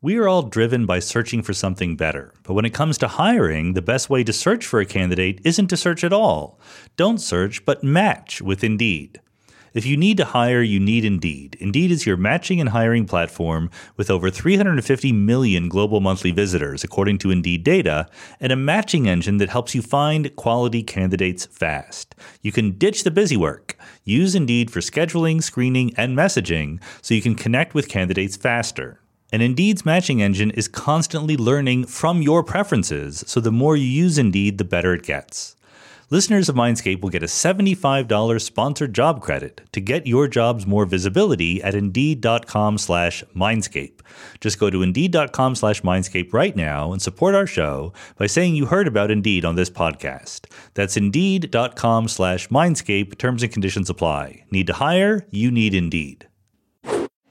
We are all driven by searching for something better. But when it comes to hiring, the best way to search for a candidate isn't to search at all. Don't search, but match with Indeed. If you need to hire, you need Indeed. Indeed is your matching and hiring platform with over 350 million global monthly visitors, according to Indeed data, and a matching engine that helps you find quality candidates fast. You can ditch the busy work. Use Indeed for scheduling, screening, and messaging so you can connect with candidates faster. And Indeed's matching engine is constantly learning from your preferences, so the more you use Indeed, the better it gets. Listeners of Mindscape will get a $75 sponsored job credit to get your jobs more visibility at Indeed.com slash Mindscape. Just go to Indeed.com slash Mindscape right now and support our show by saying you heard about Indeed on this podcast. That's Indeed.com slash Mindscape. Terms and conditions apply. Need to hire? You need Indeed.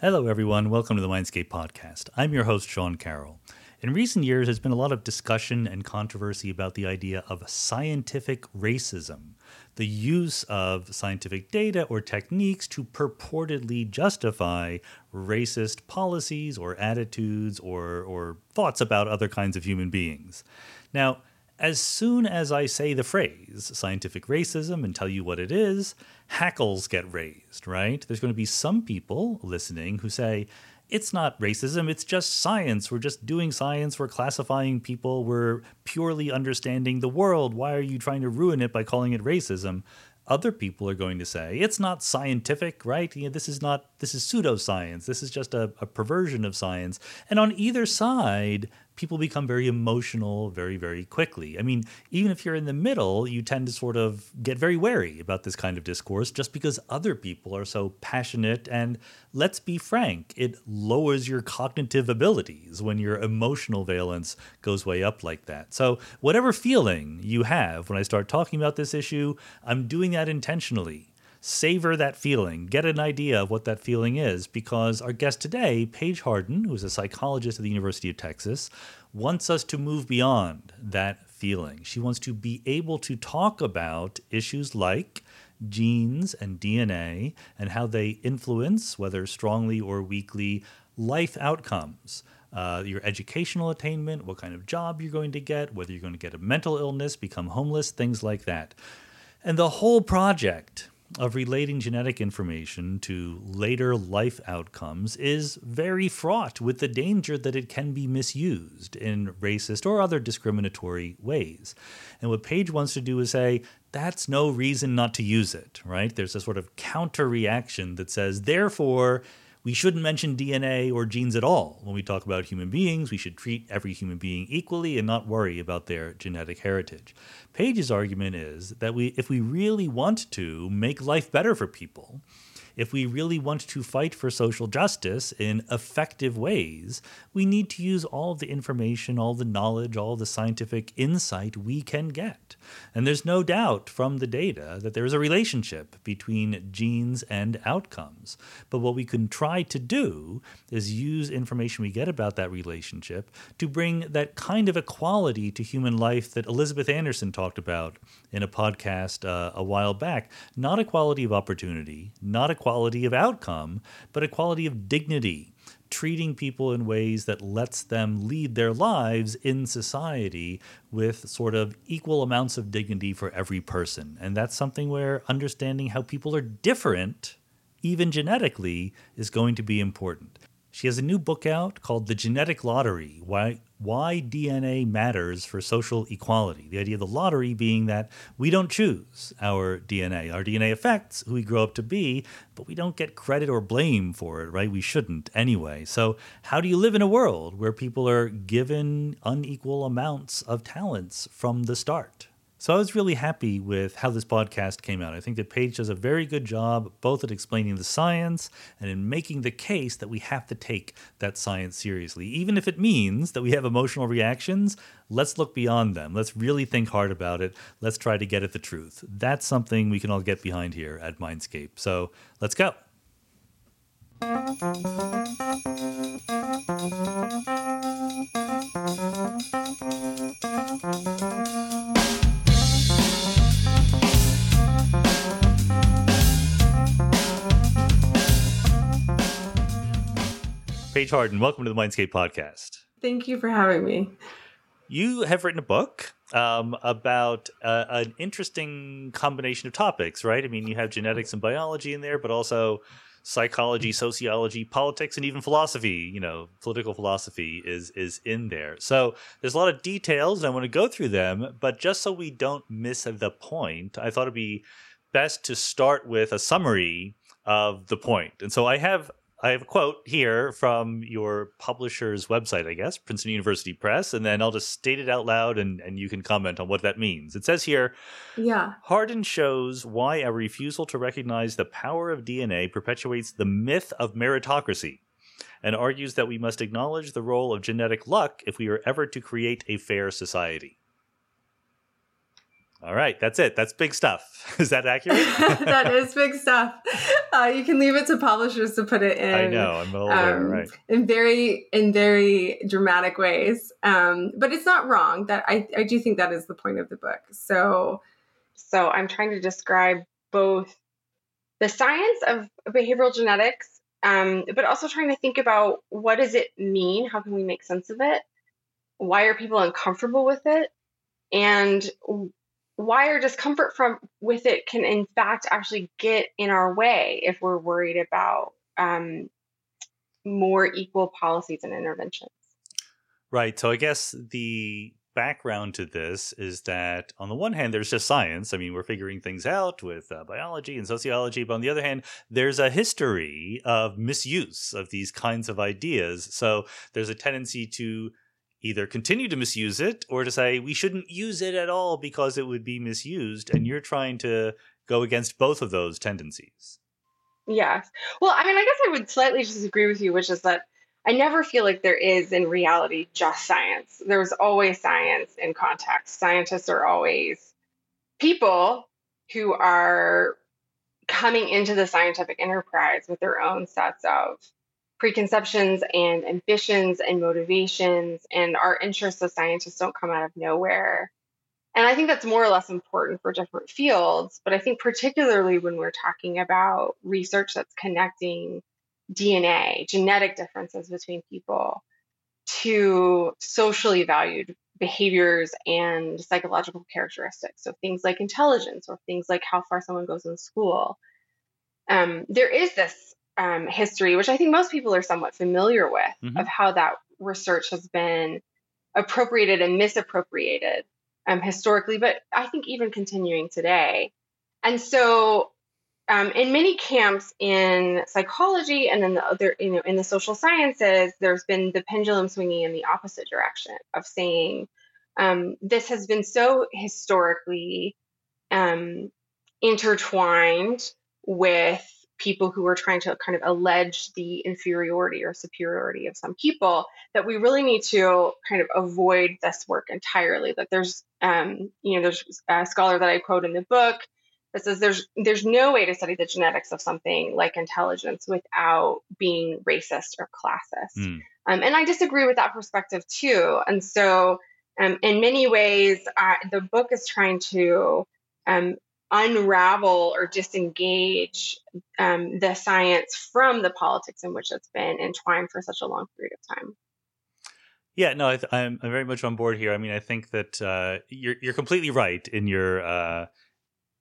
Hello, everyone. Welcome to the Mindscape Podcast. I'm your host, Sean Carroll. In recent years, there's been a lot of discussion and controversy about the idea of scientific racism, the use of scientific data or techniques to purportedly justify racist policies or attitudes or, or thoughts about other kinds of human beings. Now, as soon as I say the phrase scientific racism and tell you what it is, hackles get raised, right? There's going to be some people listening who say, it's not racism, it's just science. We're just doing science, we're classifying people, we're purely understanding the world. Why are you trying to ruin it by calling it racism? Other people are going to say it's not scientific, right? You know, this is not this is pseudoscience. This is just a, a perversion of science. And on either side, people become very emotional very, very quickly. I mean, even if you're in the middle, you tend to sort of get very wary about this kind of discourse just because other people are so passionate. And let's be frank, it lowers your cognitive abilities when your emotional valence goes way up like that. So, whatever feeling you have when I start talking about this issue, I'm doing that intentionally savor that feeling, get an idea of what that feeling is, because our guest today, Paige Harden, who is a psychologist at the University of Texas, wants us to move beyond that feeling. She wants to be able to talk about issues like genes and DNA and how they influence, whether strongly or weakly, life outcomes. Uh, your educational attainment, what kind of job you're going to get, whether you're going to get a mental illness, become homeless, things like that. And the whole project of relating genetic information to later life outcomes is very fraught with the danger that it can be misused in racist or other discriminatory ways. And what Paige wants to do is say, that's no reason not to use it, right? There's a sort of counter reaction that says, therefore, we shouldn't mention DNA or genes at all when we talk about human beings. We should treat every human being equally and not worry about their genetic heritage. Paige's argument is that we, if we really want to make life better for people, if we really want to fight for social justice in effective ways, we need to use all the information, all the knowledge, all the scientific insight we can get. And there's no doubt from the data that there is a relationship between genes and outcomes. But what we can try to do is use information we get about that relationship to bring that kind of equality to human life that Elizabeth Anderson talked about in a podcast uh, a while back. Not equality of opportunity, not equality of outcome, but equality of dignity. Treating people in ways that lets them lead their lives in society with sort of equal amounts of dignity for every person. And that's something where understanding how people are different, even genetically, is going to be important. She has a new book out called The Genetic Lottery Why, Why DNA Matters for Social Equality. The idea of the lottery being that we don't choose our DNA. Our DNA affects who we grow up to be, but we don't get credit or blame for it, right? We shouldn't anyway. So, how do you live in a world where people are given unequal amounts of talents from the start? So I was really happy with how this podcast came out. I think that Paige does a very good job both at explaining the science and in making the case that we have to take that science seriously. Even if it means that we have emotional reactions, let's look beyond them. Let's really think hard about it. Let's try to get at the truth. That's something we can all get behind here at Mindscape. So let's go. Paige Harden, welcome to the Mindscape podcast. Thank you for having me. You have written a book um, about uh, an interesting combination of topics, right? I mean, you have genetics and biology in there, but also psychology, sociology, politics, and even philosophy. You know, political philosophy is is in there. So there's a lot of details, and I want to go through them. But just so we don't miss the point, I thought it'd be best to start with a summary of the point. And so I have I have a quote here from your publisher's website, I guess, Princeton University Press, and then I'll just state it out loud and, and you can comment on what that means. It says here Yeah. Harden shows why a refusal to recognize the power of DNA perpetuates the myth of meritocracy and argues that we must acknowledge the role of genetic luck if we are ever to create a fair society. All right, that's it. That's big stuff. Is that accurate? that is big stuff. Uh, you can leave it to publishers to put it in. I know. I'm well aware. um, right. In very in very dramatic ways, um, but it's not wrong. That I I do think that is the point of the book. So So I'm trying to describe both the science of behavioral genetics, um, but also trying to think about what does it mean? How can we make sense of it? Why are people uncomfortable with it? And why our discomfort from with it can in fact actually get in our way if we're worried about um, more equal policies and interventions. Right. So I guess the background to this is that on the one hand, there's just science. I mean, we're figuring things out with uh, biology and sociology. But on the other hand, there's a history of misuse of these kinds of ideas. So there's a tendency to either continue to misuse it or to say we shouldn't use it at all because it would be misused. And you're trying to go against both of those tendencies. Yes. Well, I mean, I guess I would slightly disagree with you, which is that I never feel like there is in reality just science. There's always science in context. Scientists are always people who are coming into the scientific enterprise with their own sets of preconceptions and ambitions and motivations, and our interests as scientists don't come out of nowhere. And I think that's more or less important for different fields. But I think, particularly when we're talking about research that's connecting DNA, genetic differences between people, to socially valued behaviors and psychological characteristics. So things like intelligence or things like how far someone goes in school. Um, there is this um, history, which I think most people are somewhat familiar with, Mhm. of how that research has been appropriated and misappropriated um, historically, but I think even continuing today. And so, um, in many camps in psychology and in the other, you know, in the social sciences, there's been the pendulum swinging in the opposite direction of saying um, this has been so historically um, intertwined with people who are trying to kind of allege the inferiority or superiority of some people that we really need to kind of avoid this work entirely. That there's um, you know there's a scholar that i quote in the book that says there's there's no way to study the genetics of something like intelligence without being racist or classist. Mm. um, and i disagree with that perspective too. And so um, in many ways uh, the book is trying to um, unravel or disengage um, the science from the politics in which it's been entwined for such a long period of time. Yeah, no, I I'm, I'm very much on board here. I mean, I think that uh, you're you're completely right in your uh,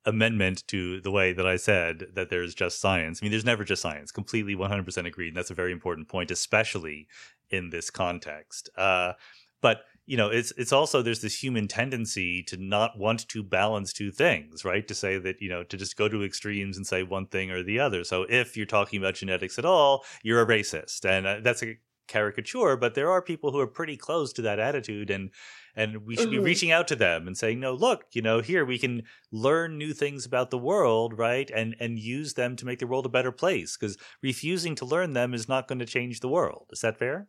amendment to the way that I said that there's just science. I mean, there's never just science. Completely, 100% agreed. And that's a very important point, especially in this context. Uh, but you know, it's it's also there's this human tendency to not want to balance two things, right? To say that you know to just go to extremes and say one thing or the other. So if you're talking about genetics at all, you're a racist, and uh, that's a caricature, but there are people who are pretty close to that attitude and and we should mm-hmm. be reaching out to them and saying, "No, look, you know, here we can learn new things about the world, right? And and use them to make the world a better place because refusing to learn them is not going to change the world." Is that fair?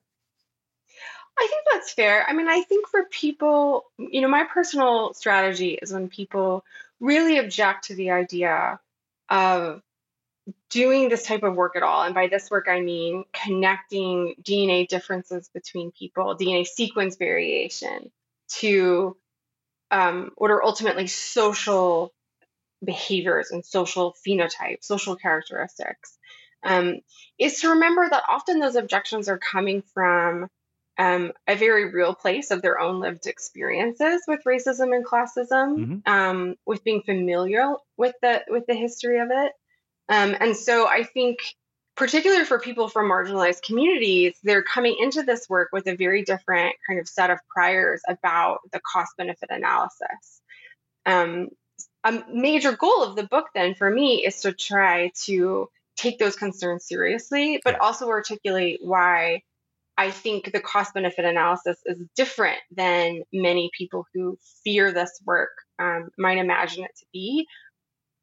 I think that's fair. I mean, I think for people, you know, my personal strategy is when people really object to the idea of doing this type of work at all. And by this work, I mean connecting DNA differences between people, DNA sequence variation to um, what are ultimately social behaviors and social phenotypes, social characteristics, um, is to remember that often those objections are coming from um, a very real place of their own lived experiences with racism and classism, mm-hmm. um, with being familiar with the with the history of it, um, and so I think, particularly for people from marginalized communities, they're coming into this work with a very different kind of set of priors about the cost benefit analysis. Um, a major goal of the book, then, for me, is to try to take those concerns seriously, but also articulate why I think the cost benefit analysis is different than many people who fear this work um, might imagine it to be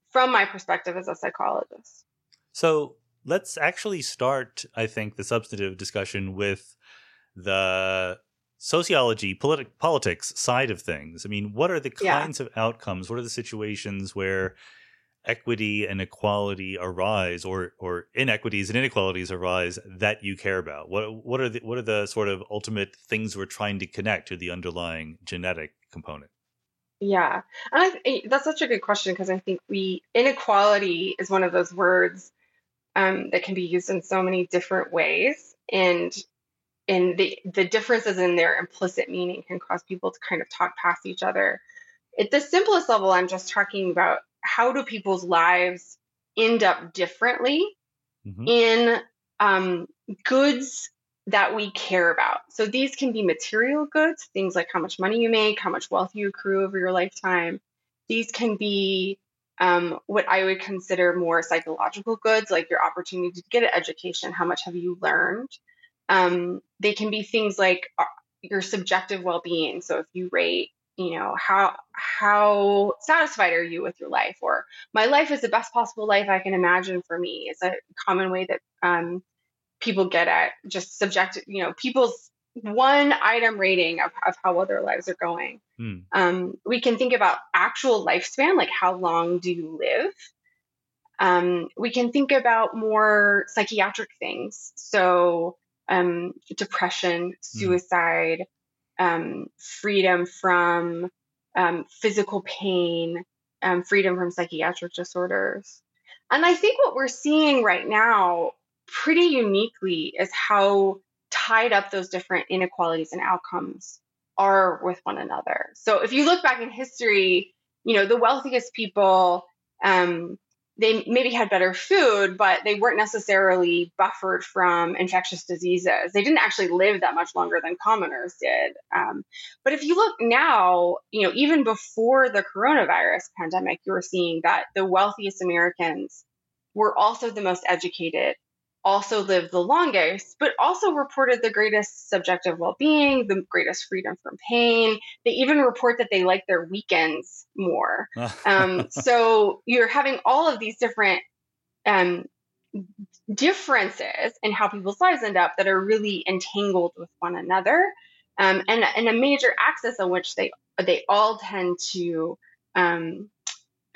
from my perspective as a psychologist. So let's actually start, I think, the substantive discussion with the sociology, politi- politics side of things. I mean, what are the kinds yeah. of outcomes? What are the situations where equity and equality arise or or inequities and inequalities arise that you care about? What what are the what are the sort of ultimate things we're trying to connect to the underlying genetic component? Yeah and I, eh, that's such a good question because i think we inequality is one of those words um, that can be used in so many different ways and and the the differences in their implicit meaning can cause people to kind of talk past each other. At the simplest level i'm just talking about how do people's lives end up differently mm-hmm. in um, goods that we care about. So these can be material goods, things like how much money you make, how much wealth you accrue over your lifetime. These can be um, what I would consider more psychological goods, like your opportunity to get an education, how much have you learned. Um, they can be things like uh, your subjective well-being. So if you rate you know how how satisfied are you with your life or my life is the best possible life i can imagine for me it's a common way that um, people get at just subjective you know people's one item rating of, of how well their lives are going hmm. um, we can think about actual lifespan like how long do you live um, we can think about more psychiatric things so um, depression hmm. suicide um, freedom from um, physical pain, um, freedom from psychiatric disorders. And I think what we're seeing right now, pretty uniquely, is how tied up those different inequalities and outcomes are with one another. So if you look back in history, you know, the wealthiest people um, they maybe had better food, but they weren't necessarily buffered from infectious diseases. They didn't actually live that much longer than commoners did. Um, but if you look now, you know, even before the coronavirus pandemic, you were seeing that the wealthiest Americans were also the most educated, also lived the longest, but also reported the greatest subjective well being, the greatest freedom from pain. They even report that they like their weekends more. um, so you're having all of these different um, differences in how people's lives end up that are really entangled with one another. Um, and, and a major axis on which they they all tend to um,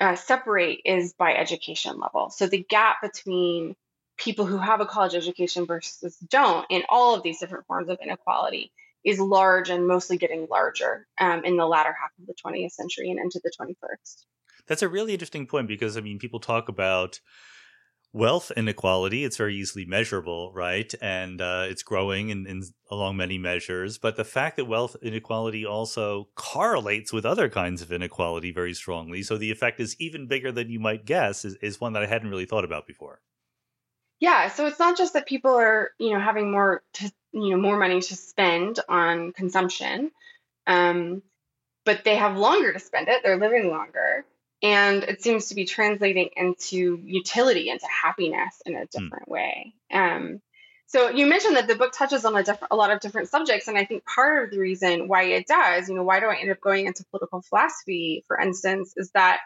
uh, separate is by education level. So the gap between people who have a college education versus don't in all of these different forms of inequality is large and mostly getting larger um, in the latter half of the 20th century and into the 21st. That's a really interesting point because, I mean, people talk about wealth inequality. It's very easily measurable, right? And uh, it's growing in, in, along many measures. But the fact that wealth inequality also correlates with other kinds of inequality very strongly, so the effect is even bigger than you might guess, is, is one that I hadn't really thought about before. Yeah, so it's not just that people are, you know, having more to, you know, more money to spend on consumption, um, but they have longer to spend it. They're living longer, and it seems to be translating into utility, into happiness in a hmm. different mm. way. Um, so you mentioned that the book touches on a, diff- a lot of different subjects, and I think part of the reason why it does, you know, why do I end up going into political philosophy, for instance, is that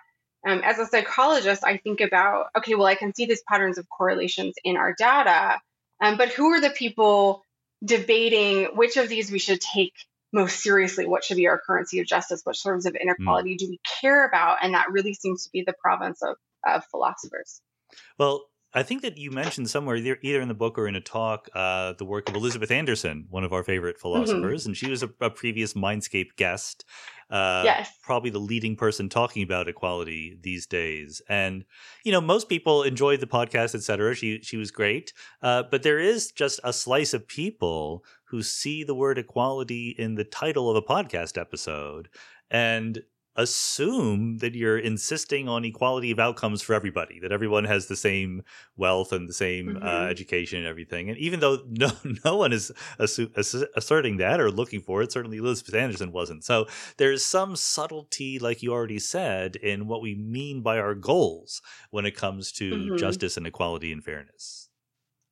um, as a psychologist, I think about okay, well, I can see these patterns of correlations in our data, um, but who are the people debating which of these we should take most seriously? What should be our currency of justice? What sorts of inequality mm. do we care about? And that really seems to be the province of, of philosophers. Well, I think that you mentioned somewhere, either in the book or in a talk, uh, the work of Elizabeth Anderson, one of our favorite mm-hmm. philosophers, mm-hmm. and she was a, a, previous Mindscape guest. Uh, yes. probably the leading person talking about equality these days. And you know, most people enjoyed the podcast, etc. She she was great, uh, but there is just a slice of people who see the word equality in the title of a podcast episode and assume that you're insisting on equality of outcomes for everybody, that everyone has the same wealth and the same uh, mm-hmm. uh, education and everything. And even though no no one is assu- asserting that or looking for it, certainly Elizabeth Anderson wasn't. So there's some subtlety, like you already said, in what we mean by our goals when it comes to mm-hmm. justice and equality and fairness.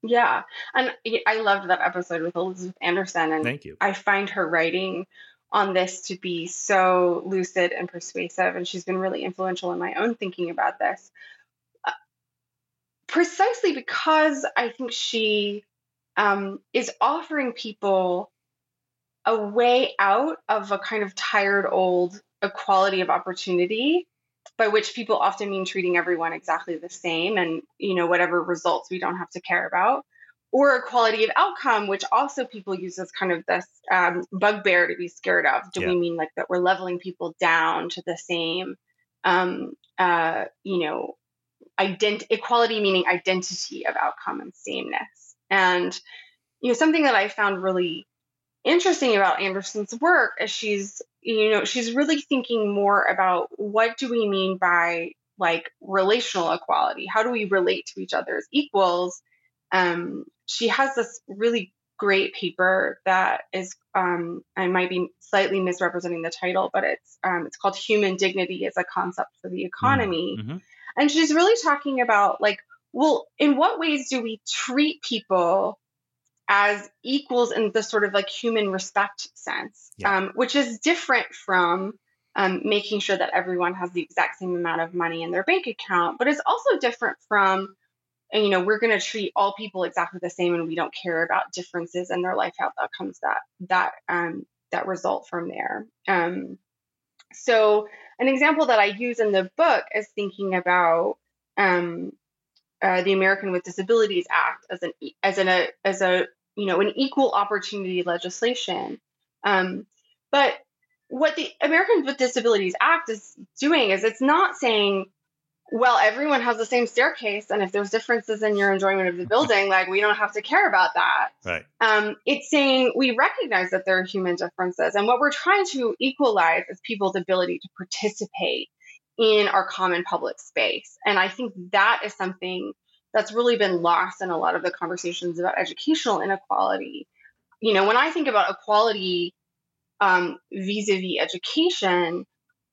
Yeah, and I loved that episode with Elizabeth Anderson, and thank you. I find her writing on this to be so lucid and persuasive, and she's been really influential in my own thinking about this. Uh, precisely because I think she um, is offering people a way out of a kind of tired old equality of opportunity by which people often mean treating everyone exactly the same and you know whatever results we don't have to care about or equality of outcome, which also people use as kind of this um, bugbear to be scared of. Do yeah. we mean like that we're leveling people down to the same, um, uh, you know, ident- equality meaning identity of outcome and sameness? And you know, something that I found really interesting about Anderson's work is she's, you know, she's really thinking more about what do we mean by like relational equality? How do we relate to each other as equals? Um, she has this really great paper that is um, I might be slightly misrepresenting the title, but it's um, it's called Human Dignity as a Concept for the Economy, mm-hmm. and she's really talking about like, well, in what ways do we treat people as equals in the sort of like human respect sense, yeah. um, which is different from um, making sure that everyone has the exact same amount of money in their bank account, but it's also different from and you know we're going to treat all people exactly the same and we don't care about differences in their life outcomes that that um, that result from there. Um, so an example that i use in the book is thinking about um, uh, the american with disabilities act as an as an a, as a you know an equal opportunity legislation. Um, but what the americans with disabilities act is doing is it's not saying well, everyone has the same staircase, and if there's differences in your enjoyment of the building, like we don't have to care about that. Right. Um, it's saying we recognize that there are human differences, and what we're trying to equalize is people's ability to participate in our common public space. And I think that is something that's really been lost in a lot of the conversations about educational inequality. You know, when I think about equality um, vis-a-vis education,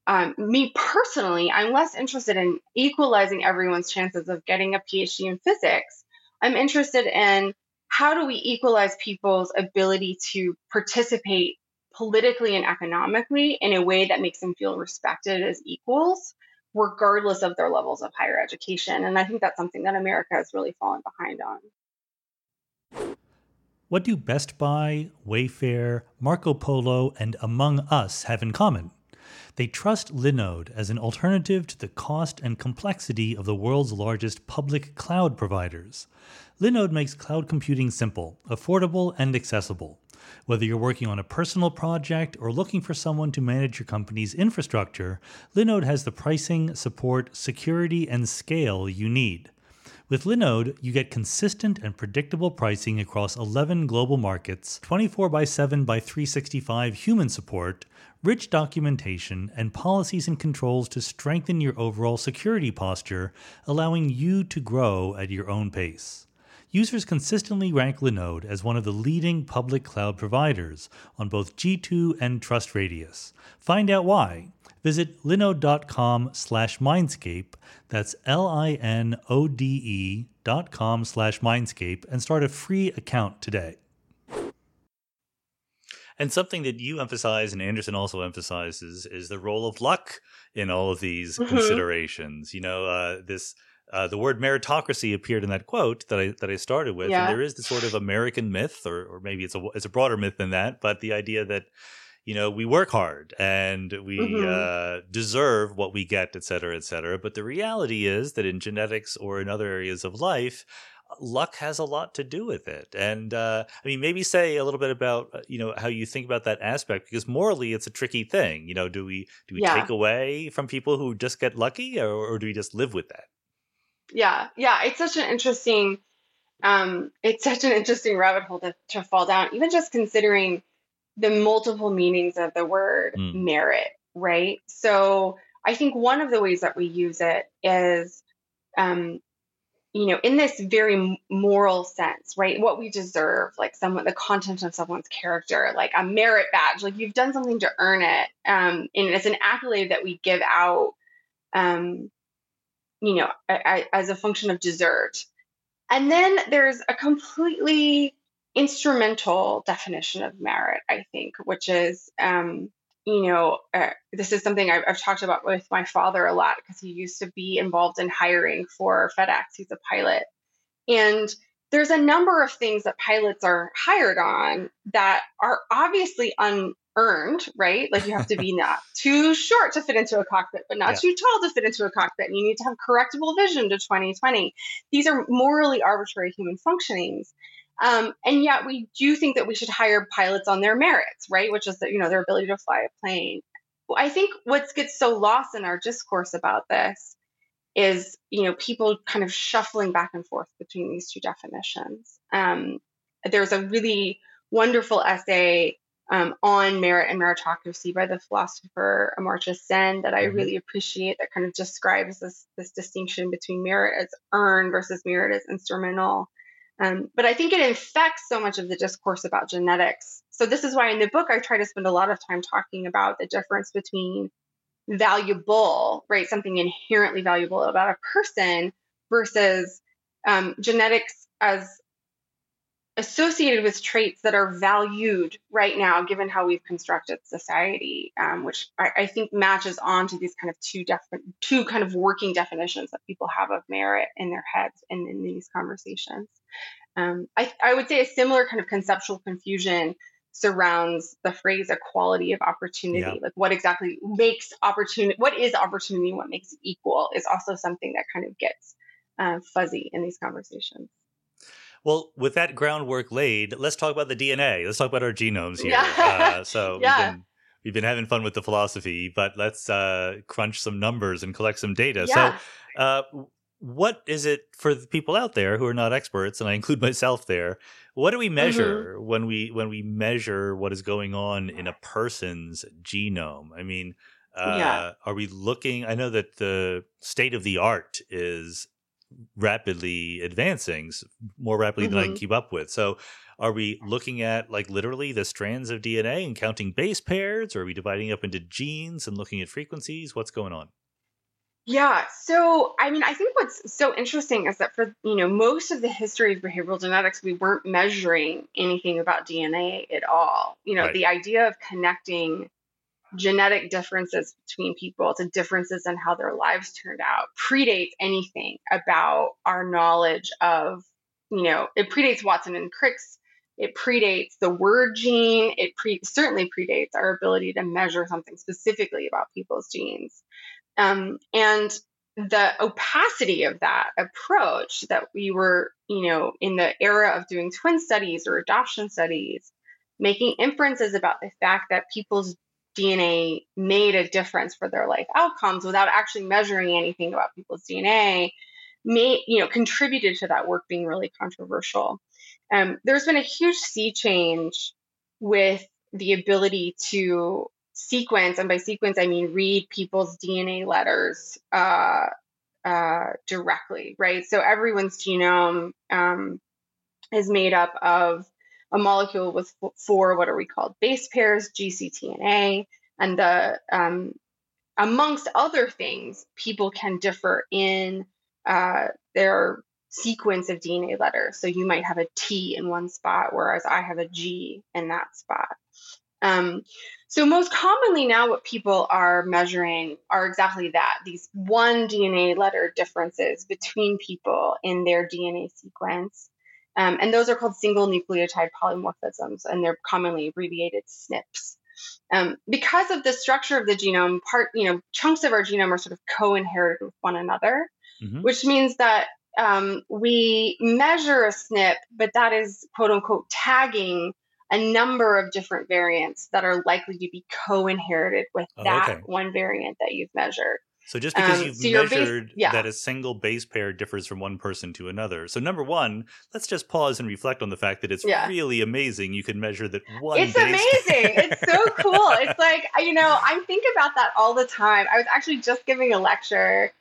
um, me personally, I'm less interested in equalizing everyone's chances of getting a PhD in physics. I'm interested in how do we equalize people's ability to participate politically and economically in a way that makes them feel respected as equals, regardless of their levels of higher education. And I think that's something that America has really fallen behind on. What do Best Buy, Wayfair, Marco Polo, and Among Us have in common? They trust Linode as an alternative to the cost and complexity of the world's largest public cloud providers. Linode makes cloud computing simple, affordable, and accessible. Whether you're working on a personal project or looking for someone to manage your company's infrastructure, Linode has the pricing, support, security, and scale you need. With Linode, you get consistent and predictable pricing across 11 global markets, 24 by 7 by 365 human support, rich documentation, and policies and controls to strengthen your overall security posture, allowing you to grow at your own pace. Users consistently rank Linode as one of the leading public cloud providers on both G2 and TrustRadius. Find out why. Visit linode.com slash mindscape, that's L-I-N-O-D-E facebook.com slash mindscape and start a free account today. And something that you emphasize and Anderson also emphasizes is the role of luck in all of these mm-hmm. considerations. You know, uh, this uh, the word meritocracy appeared in that quote that I that I started with, yeah. and there is this sort of American myth, or or maybe it's a it's a broader myth than that, but the idea that you know we work hard and we mm-hmm. uh, deserve what we get, et cetera, et cetera. But the reality is that in genetics or in other areas of life, luck has a lot to do with it. And uh, I mean, maybe say a little bit about uh, you know how you think about that aspect because morally it's a tricky thing. You know, do we do we yeah. take away from people who just get lucky, or, or do we just live with that? yeah yeah it's such an interesting um it's such an interesting rabbit hole to, to fall down even just considering the multiple meanings of the word mm. merit right so i think one of the ways that we use it is um you know in this very moral sense right what we deserve like someone the content of someone's character like a merit badge like you've done something to earn it um and it's an accolade that we give out um you know, as a function of desert. And then there's a completely instrumental definition of merit, I think, which is, um, you know, uh, this is something I've, I've, talked about with my father a lot because he used to be involved in hiring for FedEx. He's a pilot. And there's a number of things that pilots are hired on that are obviously unearned, right? Like you have to be not too short to fit into a cockpit, but not yeah. too tall to fit into a cockpit. And you need to have correctable vision to 2020. These are morally arbitrary human functionings. Um, and yet we do think that we should hire pilots on their merits, right? Which is that, you know, their ability to fly a plane. I think what gets so lost in our discourse about this is, you know, people kind of shuffling back and forth between these two definitions. Um, there's a really wonderful essay um, on merit and meritocracy by the philosopher Amartya Sen that I mm-hmm. really appreciate that kind of describes this, this distinction between merit as earned versus merit as instrumental. Um, but I think it infects so much of the discourse about genetics. So this is why in the book I try to spend a lot of time talking about the difference between valuable, right, something inherently valuable about a person versus um, genetics as associated with traits that are valued right now, given how we've constructed society, um, which I, I, think matches on to these kind of two different, two kind of working definitions that people have of merit in their heads and in these conversations. Um, I, I would say a similar kind of conceptual confusion surrounds the phrase equality of opportunity. Yeah. Like what exactly makes opportunity, what is opportunity, what makes it equal is also something that kind of gets uh, fuzzy in these conversations. Well, with that groundwork laid, let's talk about the DNA. Let's talk about our genomes here. Yeah. Uh, so yeah. we've, been, we've been having fun with the philosophy, but let's uh, crunch some numbers and collect some data. Yeah. So, uh, what is it for the people out there who are not experts, and I include myself there? What do we measure mm-hmm. when we when we measure what is going on in a person's genome? I mean, uh, yeah. are we looking? I know that the state of the art is rapidly advancing more rapidly mm-hmm. than I can mm-hmm. keep up with. So are we looking at like literally the strands of DNA and counting base pairs? Or are we dividing up into genes and looking at frequencies? What's going on? Yeah. So, I mean, I think what's so interesting is that for, you know, most of the history of behavioral genetics, we weren't measuring anything about DNA at all. You know, right. the idea of connecting genetic differences between people to differences in how their lives turned out predates anything about our knowledge of, you know, it predates Watson and Crick's. It predates the word gene. It pre- certainly predates our ability to measure something specifically about people's genes. Um, and the opacity of that approach that we were, you know, in the era of doing twin studies or adoption studies, making inferences about the fact that people's DNA made a difference for their life outcomes without actually measuring anything about people's DNA you know contributed to that work being really controversial. Um, there's been a huge sea change with the ability to sequence, and by sequence I mean read people's DNA letters uh, uh, directly, right? So everyone's genome um, is made up of a molecule with four what are we called base pairs, GCT and the um, amongst other things, people can differ in uh, their sequence of DNA letters. So you might have a T in one spot, whereas I have a G in that spot. Um, so most commonly now what people are measuring are exactly that, these one DNA letter differences between people in their DNA sequence. Um, and those are called single nucleotide polymorphisms, and they're commonly abbreviated SNPs. Um, because of the structure of the genome, part you know chunks of our genome are sort of co-inherited with one another, mm-hmm. which means that um, we measure a SNP, but that is quote unquote tagging a number of different variants that are likely to be co-inherited with oh, that okay. one variant that you've measured. So just because um, you've so measured base, yeah. that a single base pair differs from one person to another. So number one, let's just pause and reflect on the fact that it's yeah. really amazing you can measure that one. It's amazing. it's so cool. It's like you know I think about that all the time. I was actually just giving a lecture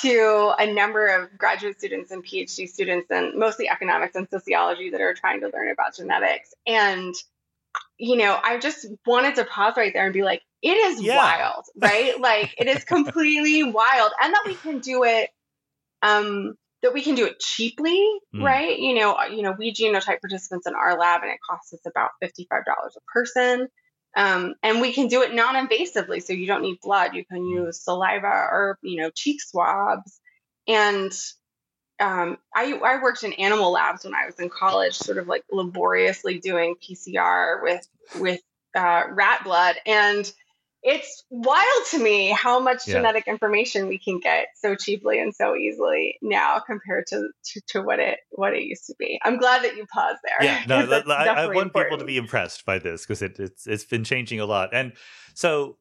to a number of graduate students and PhD students, and mostly economics and sociology that are trying to learn about genetics. And, you know, I just wanted to pause right there and be like, it is yeah. wild, right? like, it is completely wild. And that we can do it. Um, that we can do it cheaply, mm. right? You know, you know, we genotype participants in our lab, and it costs us about fifty-five dollars a person. Um, and we can do it non-invasively, so you don't need blood. You can use saliva or you know cheek swabs. And um, I, I worked in animal labs when I was in college, sort of like laboriously doing PCR with with uh, rat blood, and it's wild to me how much yeah. genetic information we can get so cheaply and so easily now compared to, to, to, what it what it used to be. I'm glad that you paused there. Yeah, no, I, I, want important. people to be impressed by this because it, it's it's been changing a lot. And so,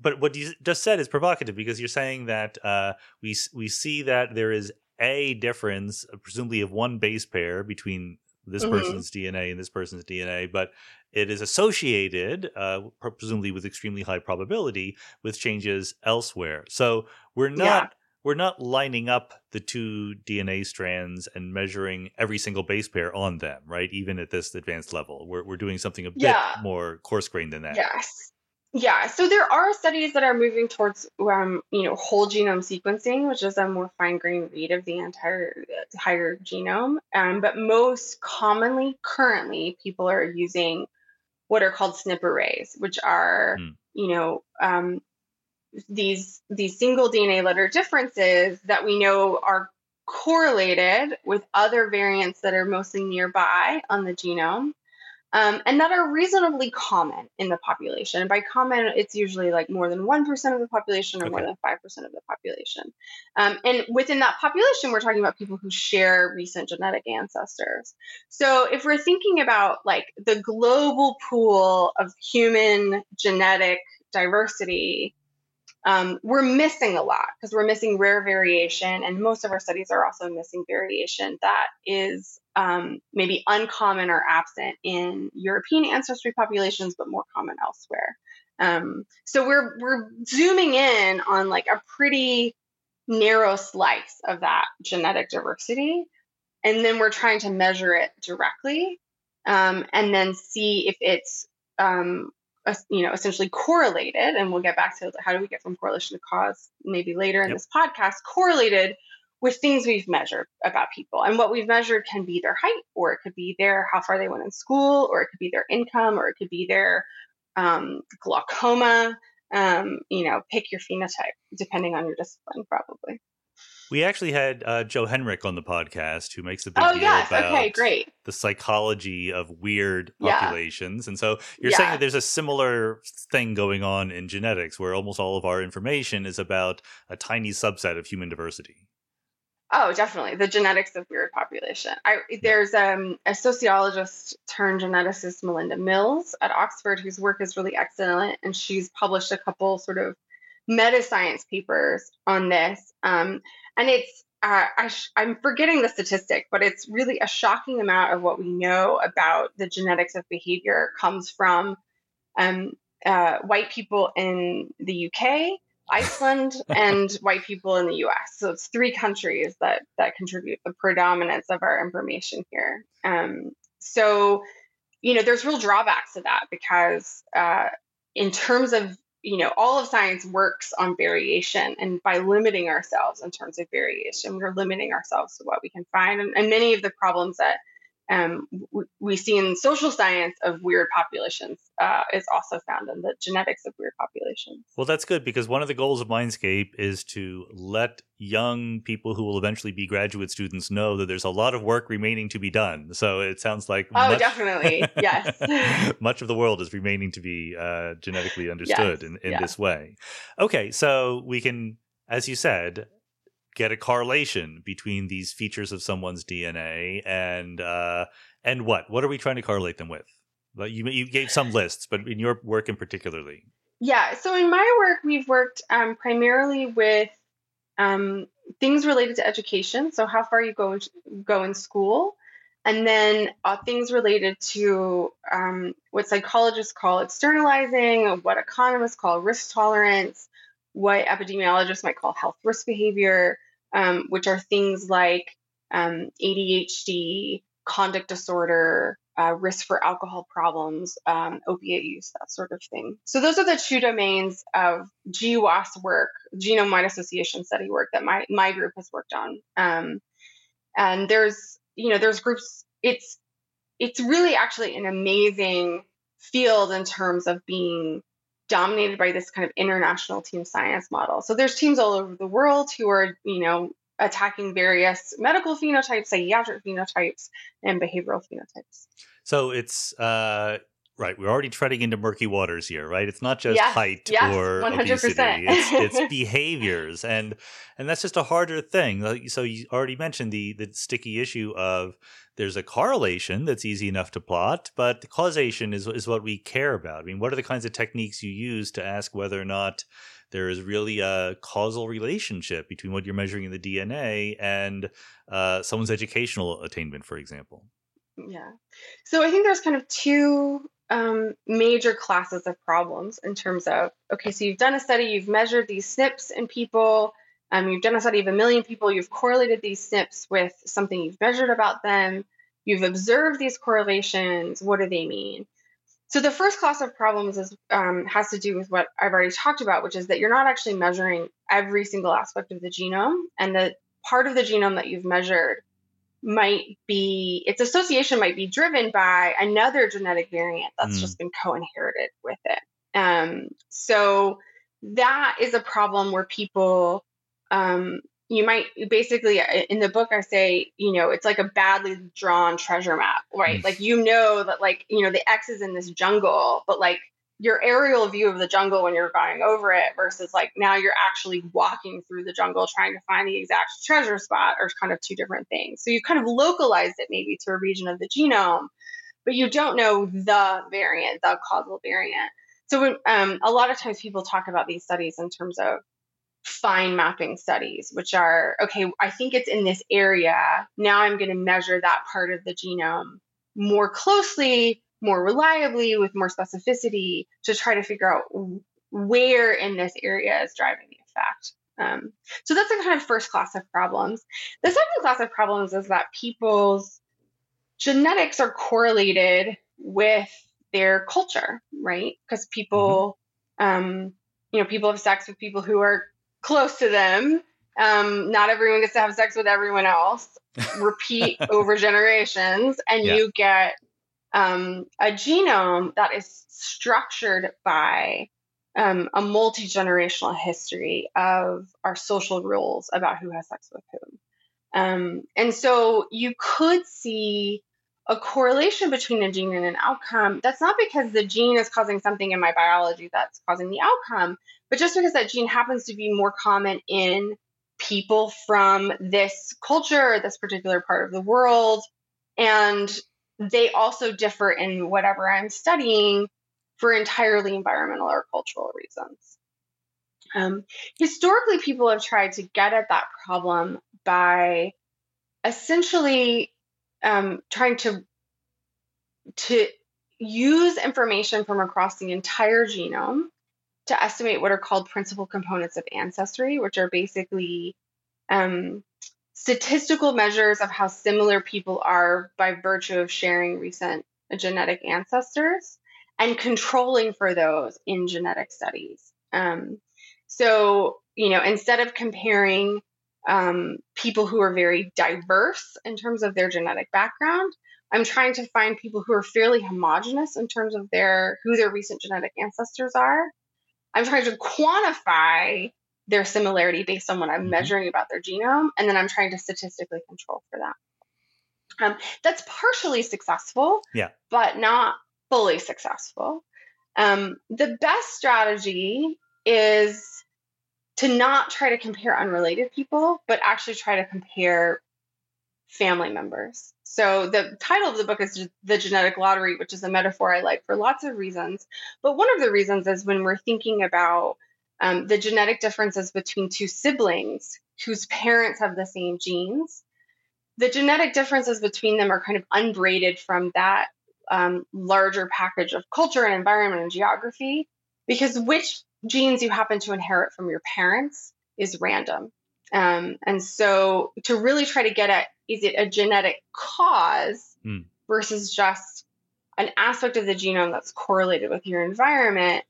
but what you just said is provocative because you're saying that uh, we we see that there is a difference, presumably of one base pair between this mm-hmm. person's DNA and this person's DNA, but it is associated, uh, presumably with extremely high probability, with changes elsewhere. So we're not yeah. we're not lining up the two DNA strands and measuring every single base pair on them, right? Even at this advanced level, we're we're doing something a yeah. bit more coarse grained than that. Yes. Yeah, so there are studies that are moving towards, um, you know, whole genome sequencing, which is a more fine-grained read of the entire entire genome. Um, but most commonly, currently, people are using what are called SNP arrays, which are, mm. you know, um, these these single DNA letter differences that we know are correlated with other variants that are mostly nearby on the genome um, and that are reasonably common in the population. And by common, it's usually like more than 1% of the population or okay. more than 5% of the population. Um, and within that population, we're talking about people who share recent genetic ancestors. So if we're thinking about like the global pool of human genetic diversity, um, we're missing a lot because we're missing rare variation, and most of our studies are also missing variation that is um, maybe uncommon or absent in European ancestry populations, but more common elsewhere. Um, so we're we're zooming in on like a pretty narrow slice of that genetic diversity, and then we're trying to measure it directly, um, and then see if it's um, you know essentially correlated. And we'll get back to how do we get from correlation to cause maybe later in yep. this podcast correlated with things we've measured about people. And what we've measured can be their height, or it could be their how far they went in school, or it could be their income, or it could be their um, glaucoma. Um, you know, pick your phenotype depending on your discipline, probably. We actually had uh, Joe Henrich on the podcast, who makes a big oh, deal yes. about okay, great. the psychology of weird populations. Yeah. And so you're yeah. saying that there's a similar thing going on in genetics, where almost all of our information is about a tiny subset of human diversity. Oh, definitely the genetics of weird population. I, there's um, a sociologist turned geneticist, Melinda Mills at Oxford, whose work is really excellent, and she's published a couple sort of meta science papers on this. Um, and it's uh, I am forgetting the statistic, but it's really a shocking amount of what we know about the genetics of behavior comes from um, uh, white people in the UK Iceland and white people in the US. So it's three countries that that contribute the predominance of our information here. Um, so, you know, there's real drawbacks to that because uh, in terms of you know, all of science works on variation. And by limiting ourselves in terms of variation, we're limiting ourselves to what we can find. And, and many of the problems that um, we see in social science of weird populations uh, is also found in the genetics of weird populations. Well, that's good because one of the goals of Mindscape is to let young people who will eventually be graduate students know that there's a lot of work remaining to be done. So it sounds like oh, much, definitely, yes, much of the world is remaining to be uh, genetically understood yes, in, in this way. Okay, so we can, as you said, get a correlation between these features of someone's DNA and uh, and what? What are we trying to correlate them with? You you gave some lists, but in your work in particularly. Yeah. So in my work, we've worked um, primarily with um, things related to education. So how far you go go in school, and then uh, things related to um, what psychologists call externalizing, what economists call risk tolerance, what epidemiologists might call health risk behavior, um, which are things like um, ADHD, conduct disorder, uh, risk for alcohol problems, um, opiate use, that sort of thing. So those are the two domains of GWAS work, genome-wide association study work that my my group has worked on. Um, and there's you know there's groups. It's it's really actually an amazing field in terms of being dominated by this kind of international team science model. So there's teams all over the world who are, you know, attacking various medical phenotypes, psychiatric phenotypes, and behavioral phenotypes. So it's uh, right. We're already treading into murky waters here, right? It's not just yes, height yes, or 100%. obesity; it's, it's behaviors, and and that's just a harder thing. So you already mentioned the the sticky issue of there's a correlation that's easy enough to plot, but the causation is is what we care about. I mean, what are the kinds of techniques you use to ask whether or not there is really a causal relationship between what you're measuring in the DNA and uh, someone's educational attainment, for example? Yeah. So I think there's kind of two um, major classes of problems in terms of okay, so you've done a study, you've measured these SNPs in people um, you've done a study of a million people, you've correlated these SNPs with something you've measured about them, you've observed these correlations. What do they mean? So the first class of problems is um, has to do with what I've already talked about, which is that you're not actually measuring every single aspect of the genome, and that part of the genome that you've measured might be its association might be driven by another genetic variant that's mm. just been co-inherited with it. Um, so that is a problem where people um, you might basically uh, in the book i say you know it's like a badly drawn treasure map right mm. like you know that like you know the x is in this jungle but like your aerial view of the jungle when you're going over it versus like now you're actually walking through the jungle trying to find the exact treasure spot are kind of two different things so you kind of localized it maybe to a region of the genome but you don't know the variant the causal variant so when, um, a lot of times people talk about these studies in terms of fine mapping studies, which are okay, I think it's in this area. Now I'm going to measure that part of the genome more closely, more reliably, with more specificity to try to figure out where in this area is driving the effect. Um, so that's the kind of first class of problems. The second class of problems is that people's genetics are correlated with their culture, right? Because people, um, you know, people have sex with people who are close to them. Um, not everyone gets to have sex with everyone else. Repeat over generations, and yeah. you get um, a genome that is structured by um, a multi generational history of our social rules about who has sex with whom. Um, and so you could see a correlation between a gene and an outcome. That's not because the gene is causing something in my biology that's causing the outcome, but just because that gene happens to be more common in people from this culture, this particular part of the world, and they also differ in whatever I'm studying for entirely environmental or cultural reasons. Um, historically, people have tried to get at that problem by essentially um, trying to to use information from across the entire genome to estimate what are called principal components of ancestry, which are basically um, statistical measures of how similar people are by virtue of sharing recent genetic ancestors and controlling for those in genetic studies. Um, so, you know, instead of comparing um, people who are very diverse in terms of their genetic background, I'm trying to find people who are fairly homogenous in terms of their who their recent genetic ancestors are. I'm trying to quantify their similarity based on what I'm mm-hmm. measuring about their genome, and then I'm trying to statistically control for that. Um, that's partially successful, yeah, but not fully successful. Um, the best strategy is to not try to compare unrelated people, but actually try to compare family members. So the title of the book is The Genetic Lottery, which is a metaphor I like for lots of reasons. But one of the reasons is when we're thinking about um, the genetic differences between two siblings whose parents have the same genes, the genetic differences between them are kind of unbraided from that um, larger package of culture and environment and geography because which genes you happen to inherit from your parents is random. Um, and so to really try to get at is it a genetic cause mm. versus just an aspect of the genome that's correlated with your environment,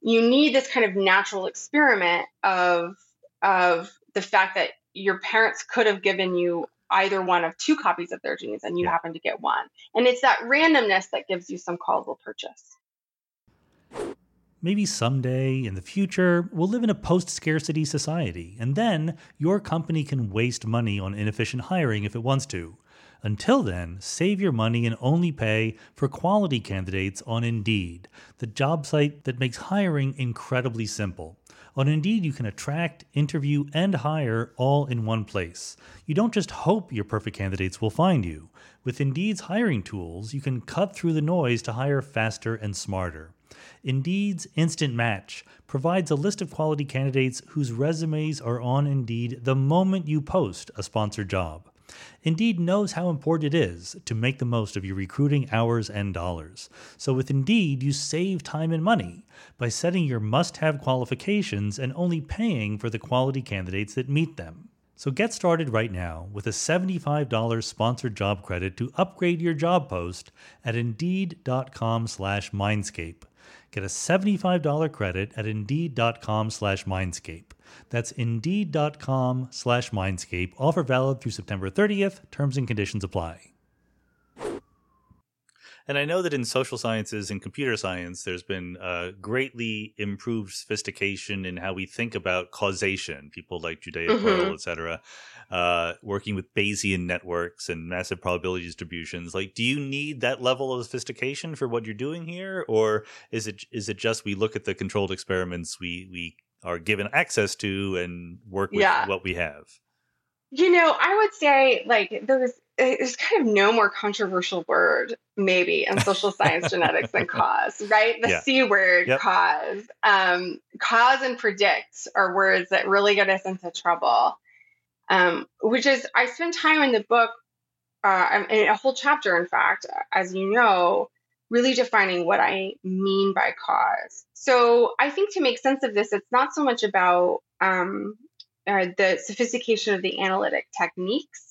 you need this kind of natural experiment of of the fact that your parents could have given you either one of two copies of their genes and you happen to get one. And it's that randomness that gives you some causal purchase. Maybe someday in the future, we'll live in a post scarcity society, and then your company can waste money on inefficient hiring if it wants to. Until then, save your money and only pay for quality candidates on Indeed, the job site that makes hiring incredibly simple. On Indeed, you can attract, interview, and hire all in one place. You don't just hope your perfect candidates will find you. With Indeed's hiring tools, you can cut through the noise to hire faster and smarter. Indeed's Instant Match provides a list of quality candidates whose resumes are on Indeed the moment you post a sponsored job. Indeed knows how important it is to make the most of your recruiting hours and dollars. So with Indeed, you save time and money by setting your must have qualifications and only paying for the quality candidates that meet them. So get started right now with a $75 sponsored job credit to upgrade your job post at indeed.com/mindscape. Get a $75 credit at indeed.com slash mindscape. That's indeed.com slash mindscape. Offer valid through September 30th. Terms and conditions apply. And I know that in social sciences and computer science, there's been uh, greatly improved sophistication in how we think about causation. People like Judea mm-hmm. Pearl, et cetera, uh, working with Bayesian networks and massive probability distributions. Like, do you need that level of sophistication for what you're doing here, or is it is it just we look at the controlled experiments we we are given access to and work with yeah. what we have? You know, I would say like there's there's kind of no more controversial word maybe in social science genetics than cause, right? The yeah. C word, yep. cause. Um, cause and predict are words that really get us into trouble. Um, which is I spend time in the book, uh, in a whole chapter, in fact, as you know, really defining what I mean by cause. So I think to make sense of this, it's not so much about um, uh, the sophistication of the analytic techniques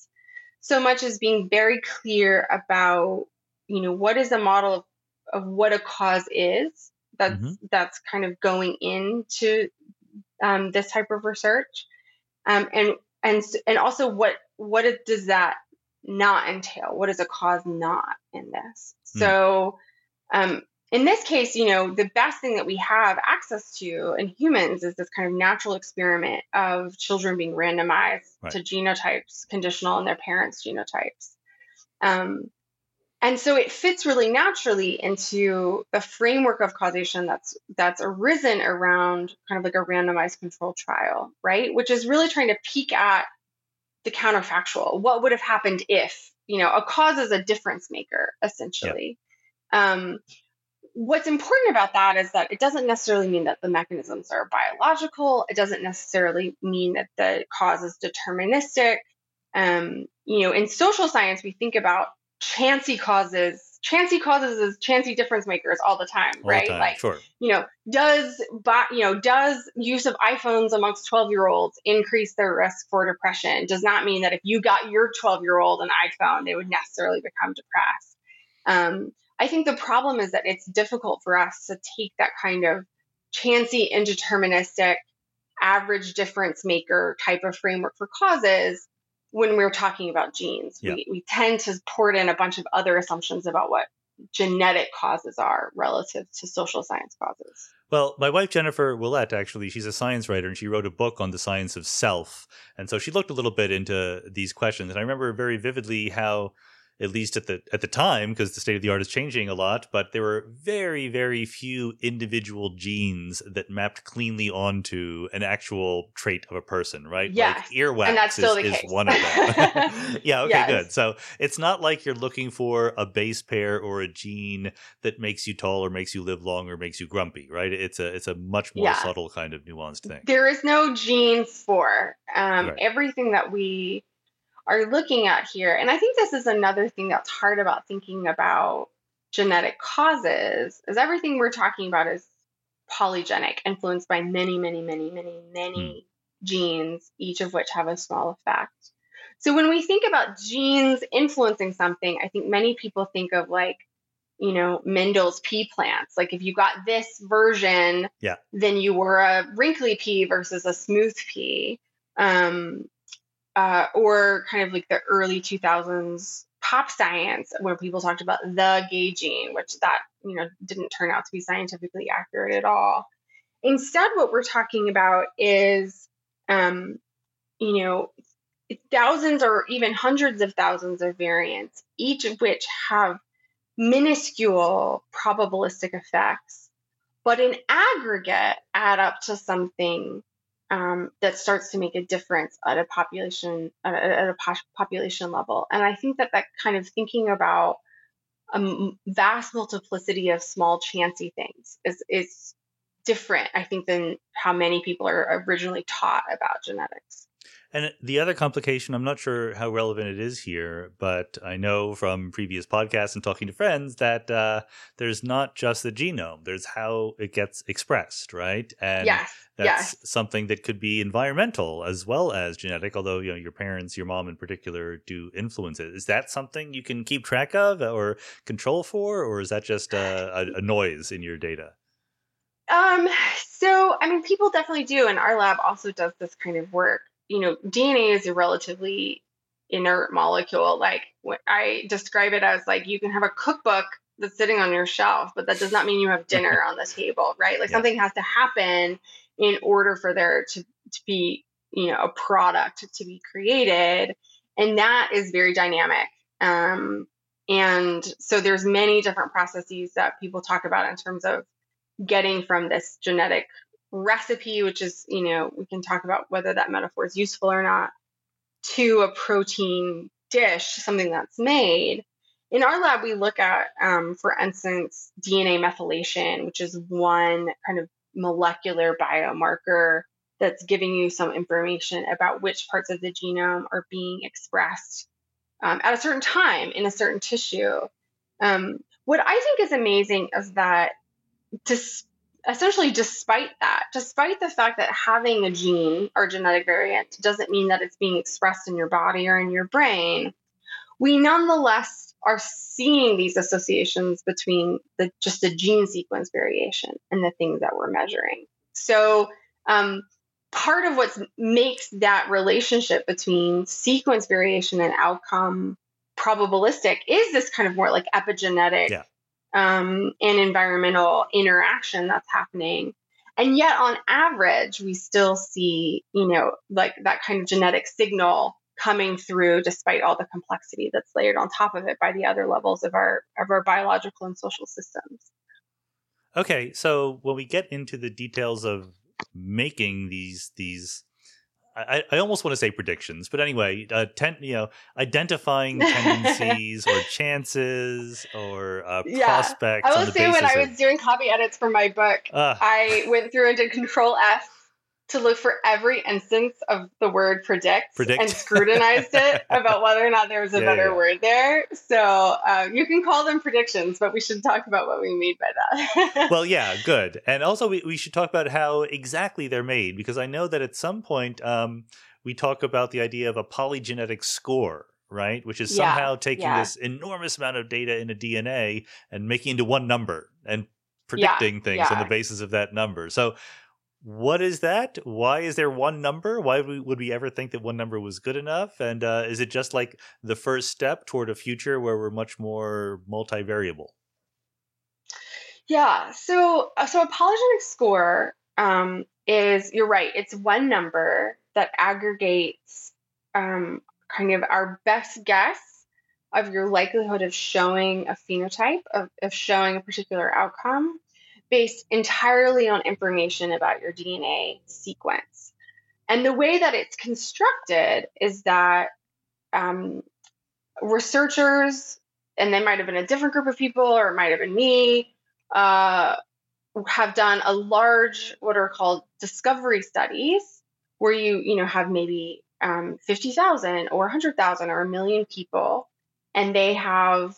so much as being very clear about you know what is a model of, of what a cause is that's mm-hmm. that's kind of going into um, this type of research um, and and and also what what does that not entail what is a cause not in this mm. so um, in this case, you know, the best thing that we have access to in humans is this kind of natural experiment of children being randomized right. to genotypes conditional on their parents' genotypes. Um, and so it fits really naturally into the framework of causation that's that's arisen around kind of like a randomized control trial, right? Which is really trying to peek at the counterfactual. What would have happened if, you know, a cause is a difference maker, essentially. Um, what's important about that is that it doesn't necessarily mean that the mechanisms are biological. It doesn't necessarily mean that the cause is deterministic. Um, you know, in social science, we think about chancy causes. Chancy causes is chancy difference makers all the time, all right? The time. Like, sure. you know, does you know does use of iPhones amongst twelve year olds increase their risk for depression? Does not mean that if you got your twelve year old an iPhone, they would necessarily become depressed. Um, I think the problem is that it's difficult for us to take that kind of chancy, indeterministic, average difference maker type of framework for causes when we're talking about genes. Yeah. We, we tend to port in a bunch of other assumptions about what genetic causes are relative to social science causes. Well, my wife Jennifer Ouellette, actually, she's a science writer and she wrote a book on the science of self. And so she looked a little bit into these questions. And I remember very vividly how at least at the at the time, because the state of the art is changing a lot, but there were very, very few individual genes that mapped cleanly onto an actual trait of a person, right? Yes. Like earwax And that's still is, the is one of them. yeah, okay, Yes. good. So it's not like you're looking for a base pair or a gene that makes you tall or makes you live longer, or makes you grumpy, right? It's a it's a much more Yeah. subtle kind of nuanced thing. There is no genes for um, Right. everything that we are looking at here. And I think this is another thing that's hard about thinking about genetic causes is everything we're talking about is polygenic, influenced by many, many, many, many, many genes, each of which have a small effect. So when we think about genes influencing something, I think many people think of like, you know, Mendel's pea plants. Like if you got this version, Yeah. then you were a wrinkly pea versus a smooth pea. Um, uh, or kind of like the early 2000s pop science where people talked about the gay gene, which that, you know, didn't turn out to be scientifically accurate at all. Instead, what we're talking about is, um, you know, thousands or even hundreds of thousands of variants, each of which have minuscule probabilistic effects, but in aggregate add up to something um, that starts to make a difference at a population at a, at a po- population level. And I think that that kind of thinking about a vast multiplicity of small chancy things is is different, I think, than how many people are originally taught about genetics. And the other complication, I'm not sure how relevant it is here, but I know from previous podcasts and talking to friends that uh, there's not just the genome, there's how it gets expressed, right? And yes, that's yes. something that could be environmental as well as genetic, although you know your parents, your mom in particular, do influence it. Is that something you can keep track of or control for, or is that just a, a, a noise in your data? Um, so I mean, people definitely do, and our lab also does this kind of work. You know, DNA is a relatively inert molecule. Like I describe it as like you can have a cookbook that's sitting on your shelf, but that does not mean you have dinner on the table, right? Like Yeah. something has to happen in order for there to to be, you know, a product to be created, and that is very dynamic. Um, and so there's many different processes that people talk about in terms of getting from this genetic recipe, which is, you know, we can talk about whether that metaphor is useful or not, to a protein dish, something that's made. In our lab, we look at, um, for instance, DNA methylation, which is one kind of molecular biomarker that's giving you some information about which parts of the genome are being expressed um, at a certain time in a certain tissue. Um, what I think is amazing is that dis- essentially despite that despite the fact that having a gene or genetic variant doesn't mean that it's being expressed in your body or in your brain we nonetheless are seeing these associations between the just the gene sequence variation and the things that we're measuring so um, part of what makes that relationship between sequence variation and outcome probabilistic is this kind of more like epigenetic Yeah. Um, and environmental interaction that's happening. And yet, on average, we still see, you know, like that kind of genetic signal coming through, despite all the complexity that's layered on top of it by the other levels of our of our biological and social systems. Okay, so when we get into the details of making these these, I, I almost want to say predictions, but anyway, uh, ten, you know, identifying tendencies or chances or uh, Yeah. prospects. I on will the say when basis I was doing copy edits for my book, Ah, I went through and did Control F to look for every instance of the word predict, Predict. and scrutinized it about whether or not there was a Yeah, better yeah. word there. So uh, you can call them predictions, but we should talk about what we mean by that. well, yeah, good. And also, we, we should talk about how exactly they're made because I know that at some point um, we talk about the idea of a polygenetic score, right? Which is Yeah, somehow taking yeah. this enormous amount of data in a DNA and making it into one number and predicting things on the basis of that number. So, what is that? Why is there one number? Why would we ever think that one number was good enough? And uh, is it just like the first step toward a future where we're much more multivariable? Yeah. So, uh, so a polygenic score um, is you're right. It's one number that aggregates um, kind of our best guess of your likelihood of showing a phenotype of, of showing a particular outcome based entirely on information about your DNA sequence. And the way that it's constructed is that um, researchers, and they might have been a different group of people, or it might have been me, uh, have done a large, what are called discovery studies, where you, you know, have maybe um, 50,000 or 100,000 or a million people, and they have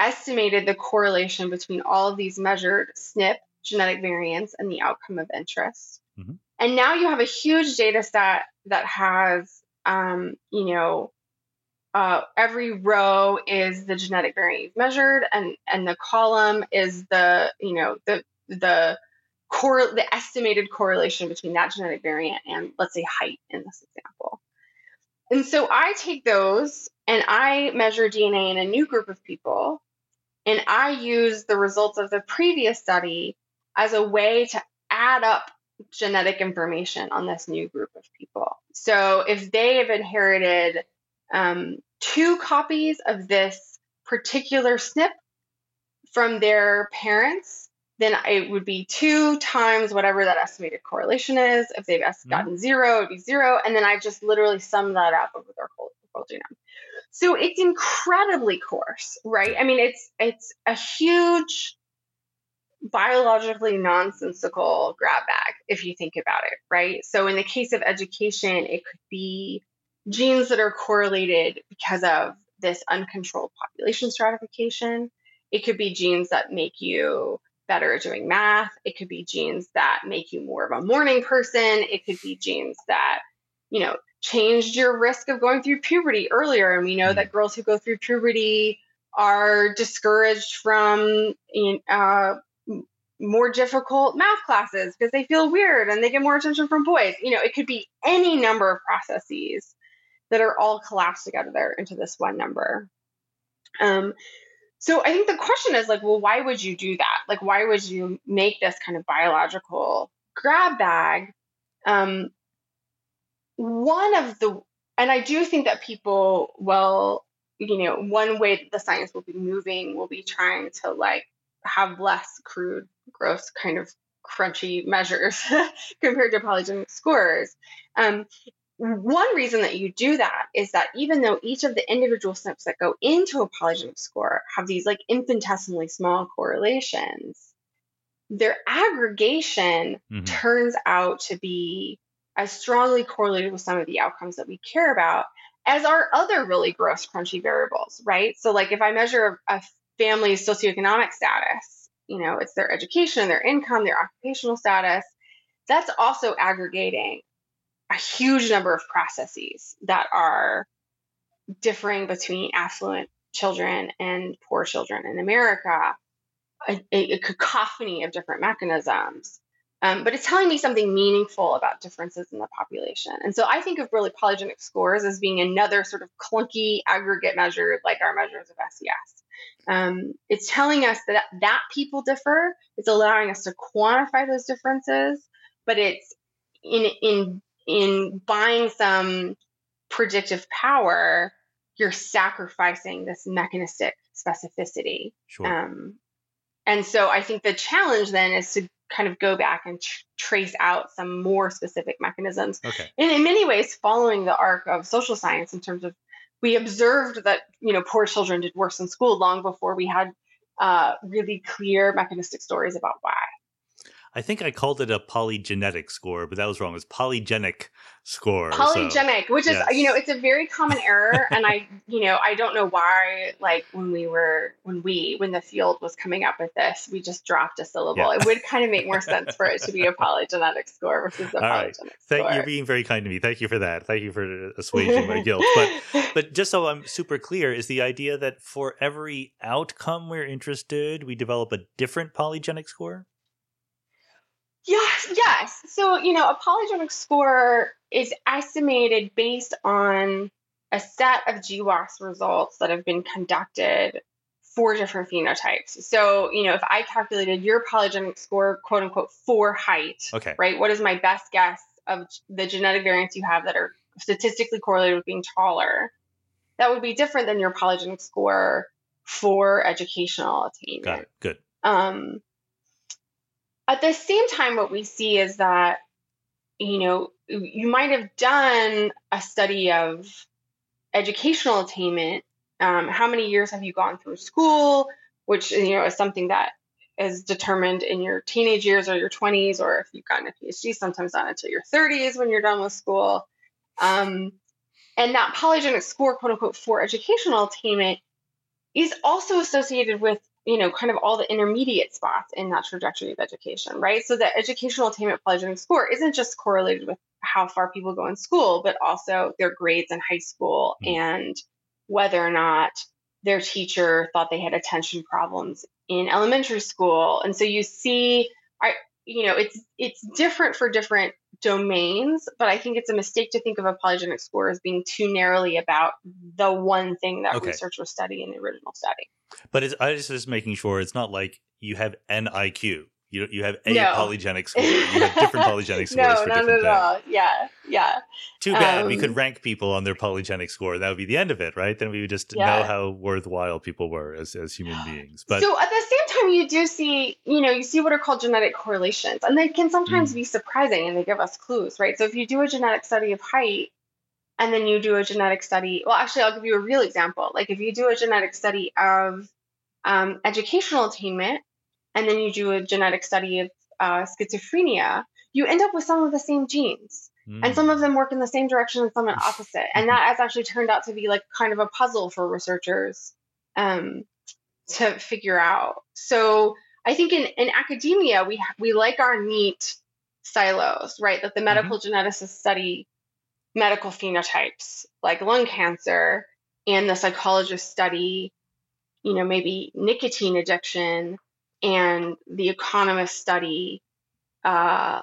estimated the correlation between all of these measured SNP genetic variants and the outcome of interest. Mm-hmm. And now you have a huge data set that has, um, you know, uh, every row is the genetic variant you've measured, and and the column is the, you know, the the core the estimated correlation between that genetic variant and let's say height in this example. And so I take those and I measure DNA in a new group of people and I use the results of the previous study as a way to add up genetic information on this new group of people. So if they have inherited um, two copies of this particular SNP from their parents, then it would be two times whatever that estimated correlation is. If they've mm-hmm. gotten zero, it'd be zero. And then I just literally sum that up over their whole, whole genome. So it's incredibly coarse, right? I mean, it's it's a huge biologically nonsensical grab bag if you think about it, right? So in the case of education, it could be genes that are correlated because of this uncontrolled population stratification. It could be genes that make you better at doing math. It could be genes that make you more of a morning person. It could be genes that, you know, changed your risk of going through puberty earlier. And we know that mm. girls who go through puberty are discouraged from uh, more difficult math classes because they feel weird and they get more attention from boys. You know, it could be any number of processes that are all collapsed together into this one number. Um, so I think the question is like, well, why would you do that? Like, why would you make this kind of biological grab bag? Um, one of the, and I do think that people will, you know, one way that the science will be moving will be trying to like have less crude, gross, kind of crunchy measures compared to polygenic scores. Um, one reason that you do that is that even though each of the individual SNPs that go into a polygenic score have these like infinitesimally small correlations, their aggregation mm-hmm. turns out to be as strongly correlated with some of the outcomes that we care about as are other really gross, crunchy variables, right? So, like if I measure a family's socioeconomic status, you know, it's their education, their income, their occupational status, that's also aggregating a huge number of processes that are differing between affluent children and poor children in America, a, a cacophony of different mechanisms. Um, but it's telling me something meaningful about differences in the population. And so I think of really polygenic scores as being another sort of clunky aggregate measure like our measures of SES. Um, it's telling us that that people differ. It's allowing us to quantify those differences, but it's in in in buying some predictive power, you're sacrificing this mechanistic specificity. Sure. Um, and so I think the challenge then is to kind of go back and tr- trace out some more specific mechanisms. Okay. And in many ways, following the arc of social science in terms of we observed that you know poor children did worse in school long before we had uh, really clear mechanistic stories about why. I think I called it a polygenetic score, but that was wrong. It's polygenic score. Polygenic, so, which is yes. you know, it's a very common error, and I you know I don't know why. Like when we were when we when the field was coming up with this, we just dropped a syllable. Yeah. It would kind of make more sense for it to be a polygenetic score versus a All polygenic right. Thank, score. You're being very kind to me. Thank you for that. Thank you for assuaging my guilt. But but just so I'm super clear, is the idea that for every outcome we're interested, we develop a different polygenic score? Yes, yes. So, you know, a polygenic score is estimated based on a set of GWAS results that have been conducted for different phenotypes. So, you know, if I calculated your polygenic score, quote unquote, for height, okay. right? What is my best guess of the genetic variants you have that are statistically correlated with being taller? That would be different than your polygenic score for educational attainment. Got it. Good. Um, at the same time, what we see is that, you know, you might have done a study of educational attainment. Um, how many years have you gone through school? Which, you know, is something that is determined in your teenage years or your 20s, or if you've gotten a PhD, sometimes not until your 30s when you're done with school. Um, and that polygenic score, quote unquote, for educational attainment is also associated with you know, kind of all the intermediate spots in that trajectory of education, right? So the educational attainment polygenic score isn't just correlated with how far people go in school, but also their grades in high school mm. and whether or not their teacher thought they had attention problems in elementary school. And so you see, I, you know, it's it's different for different domains, but I think it's a mistake to think of a polygenic score as being too narrowly about the one thing that okay. research was studying in the original study. But it's, I was just making sure it's not like you have an IQ. You you have a no. polygenic score. You have different polygenic scores no, for no, different no, things. Yeah, yeah. Too bad. Um, we could rank people on their polygenic score. That would be the end of it, right? Then we would just yeah. know how worthwhile people were as, as human beings. But so at the same time, you do see, you know, you see what are called genetic correlations, and they can sometimes mm. be surprising, and they give us clues, right? So if you do a genetic study of height, and then you do a genetic study. Well, actually, I'll give you a real example. Like if you do a genetic study of um, educational attainment, and then you do a genetic study of uh, schizophrenia, you end up with some of the same genes. Mm. And some of them work in the same direction and some in opposite. And that has actually turned out to be like kind of a puzzle for researchers um, to figure out. So I think in, in academia, we, we like our neat silos, right? That the mm-hmm. medical mm-hmm. geneticists study medical phenotypes like lung cancer, and the psychologists study you know, maybe nicotine addiction and the economists study uh,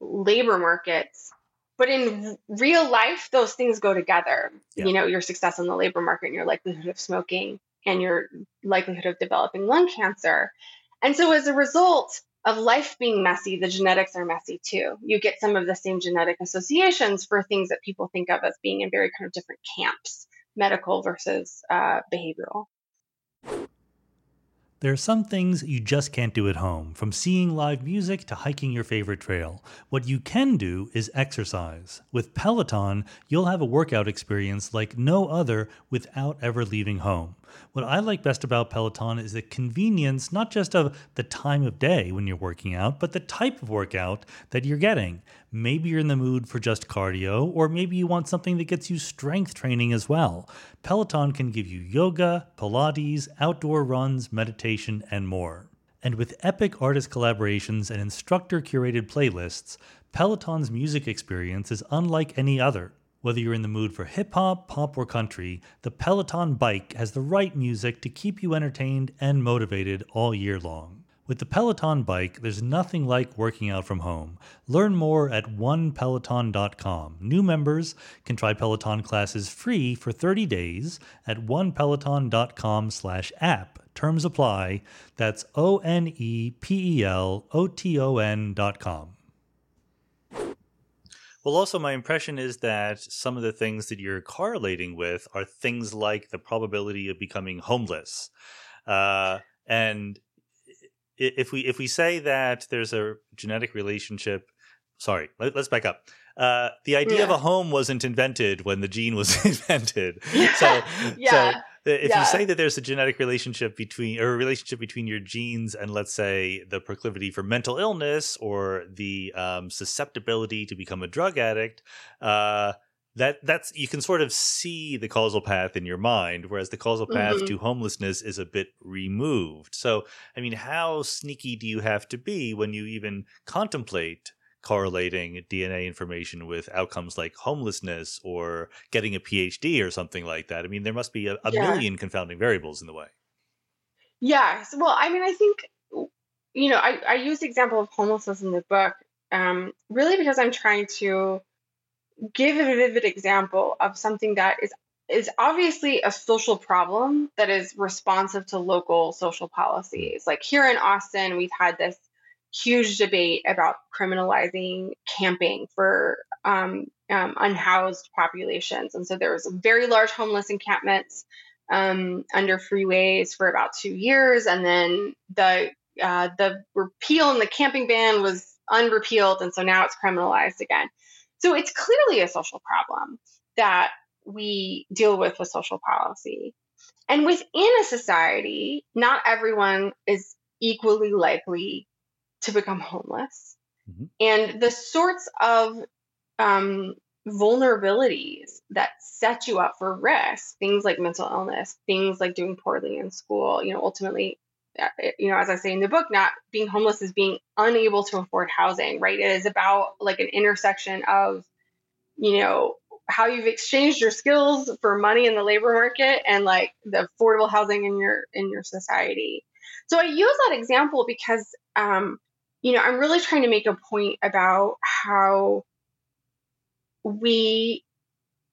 labor markets. But in real life, those things go together. Yeah. You know, your success in the labor market and your likelihood of smoking and your likelihood of developing lung cancer. And so as a result of life being messy, the genetics are messy too. You get some of the same genetic associations for things that people think of as being in very kind of different camps, medical versus uh, behavioral. There are some things you just can't do at home, from seeing live music to hiking your favorite trail. What you can do is exercise. With Peloton, you'll have a workout experience like no other without ever leaving home. What I like best about Peloton is the convenience not just of the time of day when you're working out, but the type of workout that you're getting. Maybe you're in the mood for just cardio, or maybe you want something that gets you strength training as well. Peloton can give you yoga, Pilates, outdoor runs, meditation, and more. And with epic artist collaborations and instructor curated playlists, Peloton's music experience is unlike any other. Whether you're in the mood for hip hop, pop, or country, the Peloton bike has the right music to keep you entertained and motivated all year long. With the Peloton bike, there's nothing like working out from home. Learn more at onepeloton.com. New members can try Peloton classes free for 30 days at onepeloton.com/app. Terms apply. That's O N E P E L O T O N.com. Well, also, my impression is that some of the things that you're correlating with are things like the probability of becoming homeless. Uh, and if we if we say that there's a genetic relationship, sorry, let, us back up. Uh, the idea yeah. of a home wasn't invented when the gene was invented. So, yeah. so if yeah. you say that there's a genetic relationship between or a relationship between your genes and let's say the proclivity for mental illness or the um, susceptibility to become a drug addict uh, that that's you can sort of see the causal path in your mind whereas the causal path mm-hmm. to homelessness is a bit removed so i mean how sneaky do you have to be when you even contemplate correlating DNA information with outcomes like homelessness or getting a PhD or something like that. I mean, there must be a, a yeah. million confounding variables in the way. Yes. Well, I mean, I think, you know, I, I use the example of homelessness in the book um, really because I'm trying to give a vivid example of something that is is obviously a social problem that is responsive to local social policies. Like here in Austin, we've had this huge debate about criminalizing camping for um, um, unhoused populations. And so there was very large homeless encampments um, under freeways for about two years, and then the uh, the repeal and the camping ban was unrepealed, and so now it's criminalized again. So it's clearly a social problem that we deal with with social policy. And within a society, not everyone is equally likely to become homeless. Mm-hmm. And the sorts of um, vulnerabilities that set you up for risk, things like mental illness, things like doing poorly in school, you know, ultimately, uh, you know, as I say in the book, not being homeless is being unable to afford housing, right? It is about like an intersection of, you know, how you've exchanged your skills for money in the labor market and like the affordable housing in your in your society. So I use that example because um, you know, I'm really trying to make a point about how we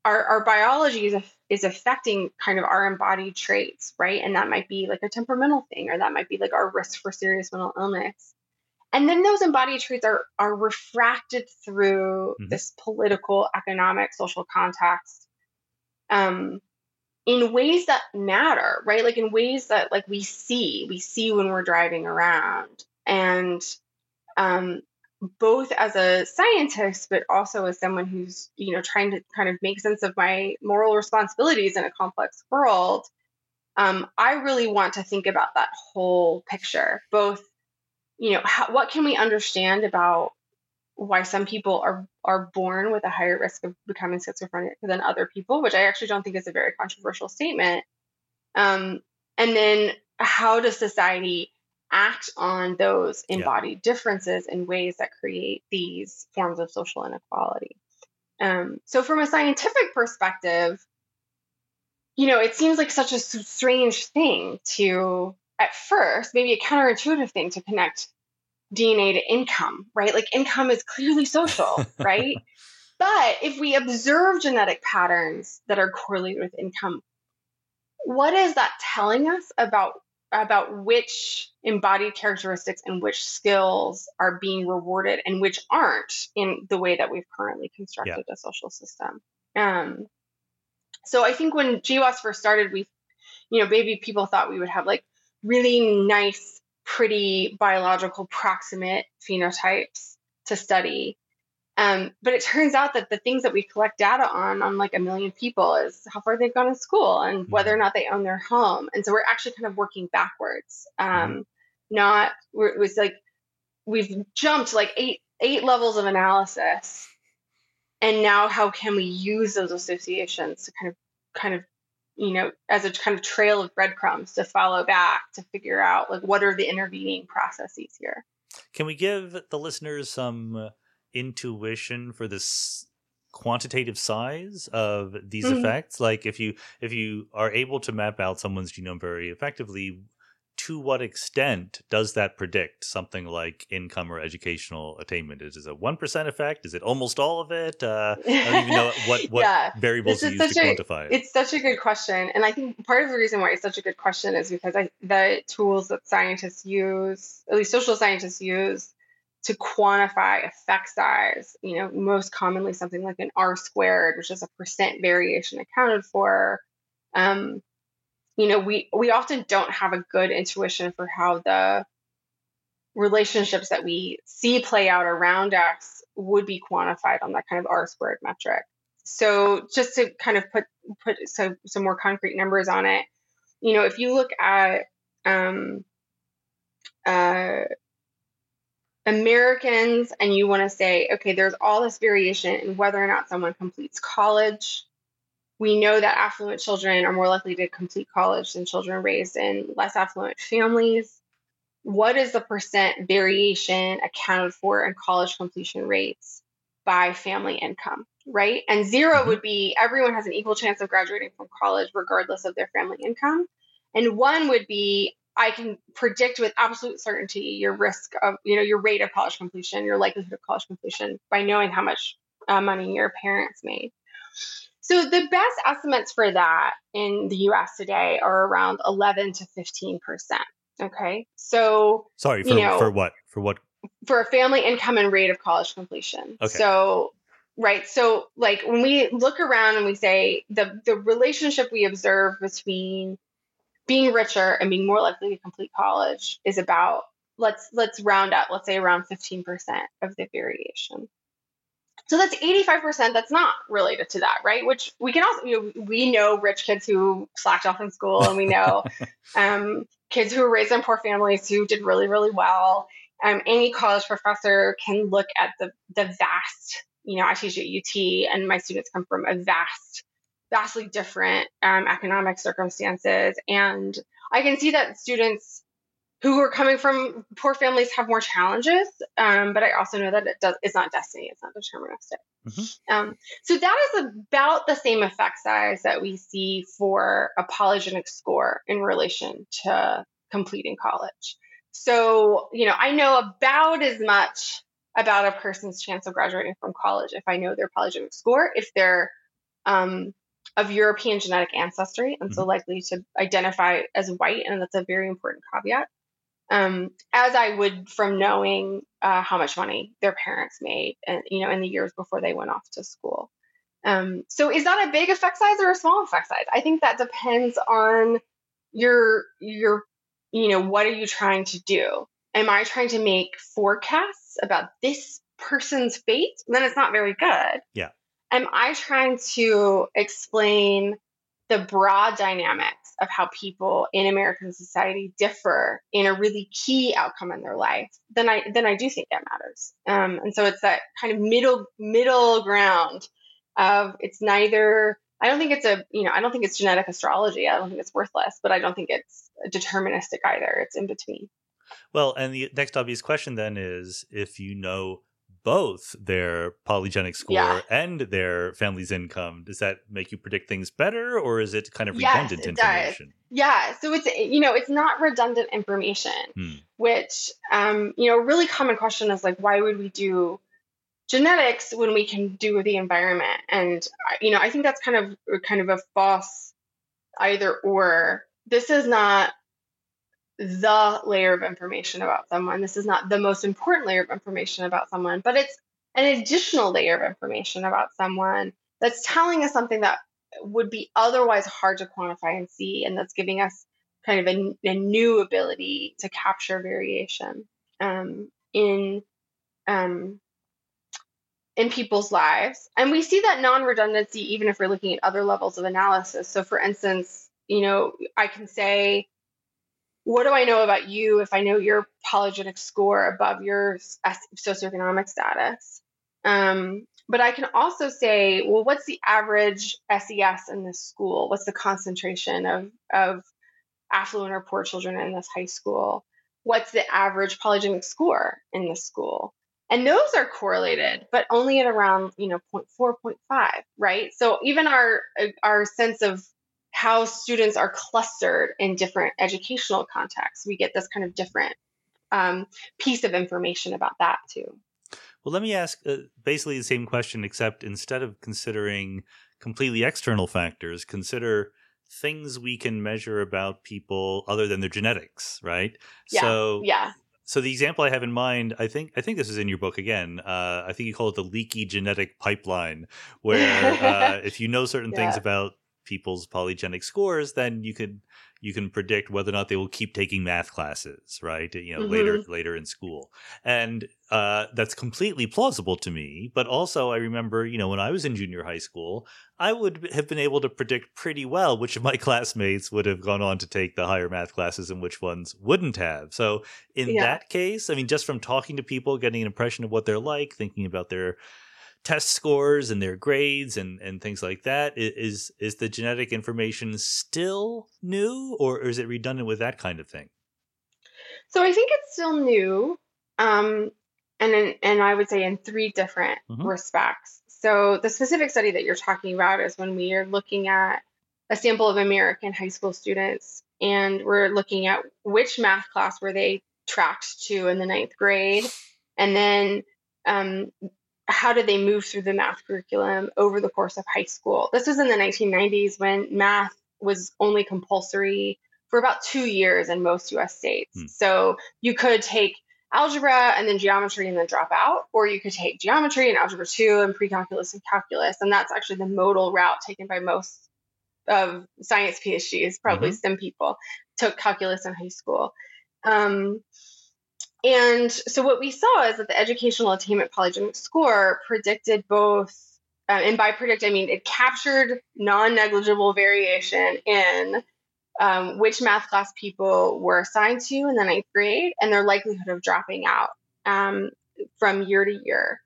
our, our biology is, is affecting kind of our embodied traits, right? And that might be like a temperamental thing, or that might be like our risk for serious mental illness. And then those embodied traits are are refracted through mm-hmm. this political, economic, social context um, in ways that matter, right? Like in ways that like we see, we see when we're driving around. And um, both as a scientist, but also as someone who's, you know, trying to kind of make sense of my moral responsibilities in a complex world, um, I really want to think about that whole picture. Both, you know, how, what can we understand about why some people are are born with a higher risk of becoming schizophrenic than other people, which I actually don't think is a very controversial statement. Um, and then how does society act on those embodied yeah. differences in ways that create these forms of social inequality. Um, so, from a scientific perspective, you know, it seems like such a strange thing to, at first, maybe a counterintuitive thing to connect DNA to income, right? Like, income is clearly social, right? But if we observe genetic patterns that are correlated with income, what is that telling us about about which embodied characteristics and which skills are being rewarded and which aren't in the way that we've currently constructed yeah. a social system. Um, so I think when GWAS first started, we, you know, maybe people thought we would have like really nice, pretty biological proximate phenotypes to study. Um, but it turns out that the things that we collect data on, on like a million people, is how far they've gone to school and whether or mm-hmm. not they own their home. And so we're actually kind of working backwards. Um, mm-hmm. not it was like we've jumped like eight eight levels of analysis, and now how can we use those associations to kind of kind of you know as a kind of trail of breadcrumbs to follow back to figure out like what are the intervening processes here. Can we give the listeners some? Intuition for this quantitative size of these mm-hmm. effects like if you if you are able to map out someone's genome very effectively to what extent does that predict something like income or educational attainment? Is it a one percent effect? Is it almost all of it? Uh, I don't even know what what yeah. variables you use to a, quantify it. It's such a good question, and I think part of the reason why it's such a good question is because I, the tools that scientists use, at least social scientists use, to quantify effect size, you know, most commonly something like an R squared, which is a percent variation accounted for. Um, you know, we we often don't have a good intuition for how the relationships that we see play out around us would be quantified on that kind of R squared metric. So just to kind of put put some some more concrete numbers on it, you know, if you look at um, uh, Americans and you want to say, okay, there's all this variation in whether or not someone completes college. We know that affluent children are more likely to complete college than children raised in less affluent families. What is the percent variation accounted for in college completion rates by family income, right? And 0 mm-hmm. would be everyone has an equal chance of graduating from college regardless of their family income. And one would be I can predict with absolute certainty your risk of, you know, your rate of college completion, your likelihood of college completion by knowing how much uh, money your parents made. So the best estimates for that in the US today are around 11 to 15%. Okay. So, sorry, for, you know, for what? For what? For a family income and rate of college completion. Okay. So, right. So, like when we look around and we say the, the relationship we observe between being richer and being more likely to complete college is about let's let's round up let's say around 15% of the variation. So that's 85% that's not related to that right? Which we can also you know we know rich kids who slacked off in school and we know um, kids who were raised in poor families who did really really well. Um, any college professor can look at the the vast you know i teach at ut and my students come from a vast vastly different um, economic circumstances. And I can see that students who are coming from poor families have more challenges, um, but I also know that it does, it's not destiny, it's not deterministic. Mm-hmm. Um, so that is about the same effect size that we see for a polygenic score in relation to completing college. So, you know, I know about as much about a person's chance of graduating from college if I know their polygenic score, if they're um, of European genetic ancestry and so mm-hmm. likely to identify as white, and that's a very important caveat. Um, as I would from knowing uh, how much money their parents made, and you know, in the years before they went off to school. Um, so, is that a big effect size or a small effect size? I think that depends on your your you know what are you trying to do? Am I trying to make forecasts about this person's fate? Then it's not very good. Yeah am I trying to explain the broad dynamics of how people in American society differ in a really key outcome in their life, then I then I do think that matters. Um, and so it's that kind of middle middle ground of it's neither. I don't think it's a you know I don't think it's genetic astrology. I don't think it's worthless, but I don't think it's deterministic either. It's in between. Well, and the next obvious question then is if you know both their polygenic score yeah. and their family's income, does that make you predict things better or is it kind of redundant yes, information? Does. Yeah, so it's you know, it's not redundant information, hmm. which um, you know, a really common question is like why would we do genetics when we can do the environment? And you know, I think that's kind of kind of a false either or. This is not the layer of information about someone. This is not the most important layer of information about someone, but it's an additional layer of information about someone that's telling us something that would be otherwise hard to quantify and see, and that's giving us kind of a, a new ability to capture variation um, in um, in people's lives. And we see that non-redundancy even if we're looking at other levels of analysis. So, for instance, you know, I can say what do I know about you if I know your polygenic score above your socioeconomic status? Um, but I can also say, well, what's the average SES in this school? What's the concentration of, of affluent or poor children in this high school? What's the average polygenic score in this school? And those are correlated, but only at around, you know, 0.4, 0.5, right? So even our our sense of how students are clustered in different educational contexts. We get this kind of different um, piece of information about that too. Well, let me ask uh, basically the same question, except instead of considering completely external factors, consider things we can measure about people other than their genetics, right? Yeah. So, yeah. So the example I have in mind, I think I think this is in your book again. Uh, I think you call it the leaky genetic pipeline, where uh, if you know certain yeah. things about people's polygenic scores, then you could you can predict whether or not they will keep taking math classes, right? You know, Mm-hmm. later later in school, and uh, that's completely plausible to me. But also, I remember, you know, when I was in junior high school, I would have been able to predict pretty well which of my classmates would have gone on to take the higher math classes and which ones wouldn't have. So, in Yeah. that case, I mean, just from talking to people, getting an impression of what they're like, thinking about their test scores and their grades and, and things like that. Is is the genetic information still new, or is it redundant with that kind of thing? So I think it's still new, um, and in, and I would say in three different Mhm. respects. So the specific study that you're talking about is when we are looking at a sample of American high school students, and we're looking at which math class were they tracked to in the ninth grade, and then um, how did they move through the math curriculum over the course of high school. This was in the 1990s when math was only compulsory for about two years in most US states. Hmm. So you could take algebra and then geometry and then drop out, or you could take geometry and algebra two and pre-calculus and calculus. And that's actually the modal route taken by most of science PhDs, probably some people, took calculus in high school. Um, and so what we saw is that the educational attainment polygenic score predicted both, uh, and by predict I mean it captured non-negligible variation in um, which math class people were assigned to in the ninth grade and their likelihood of dropping out um, from year to year.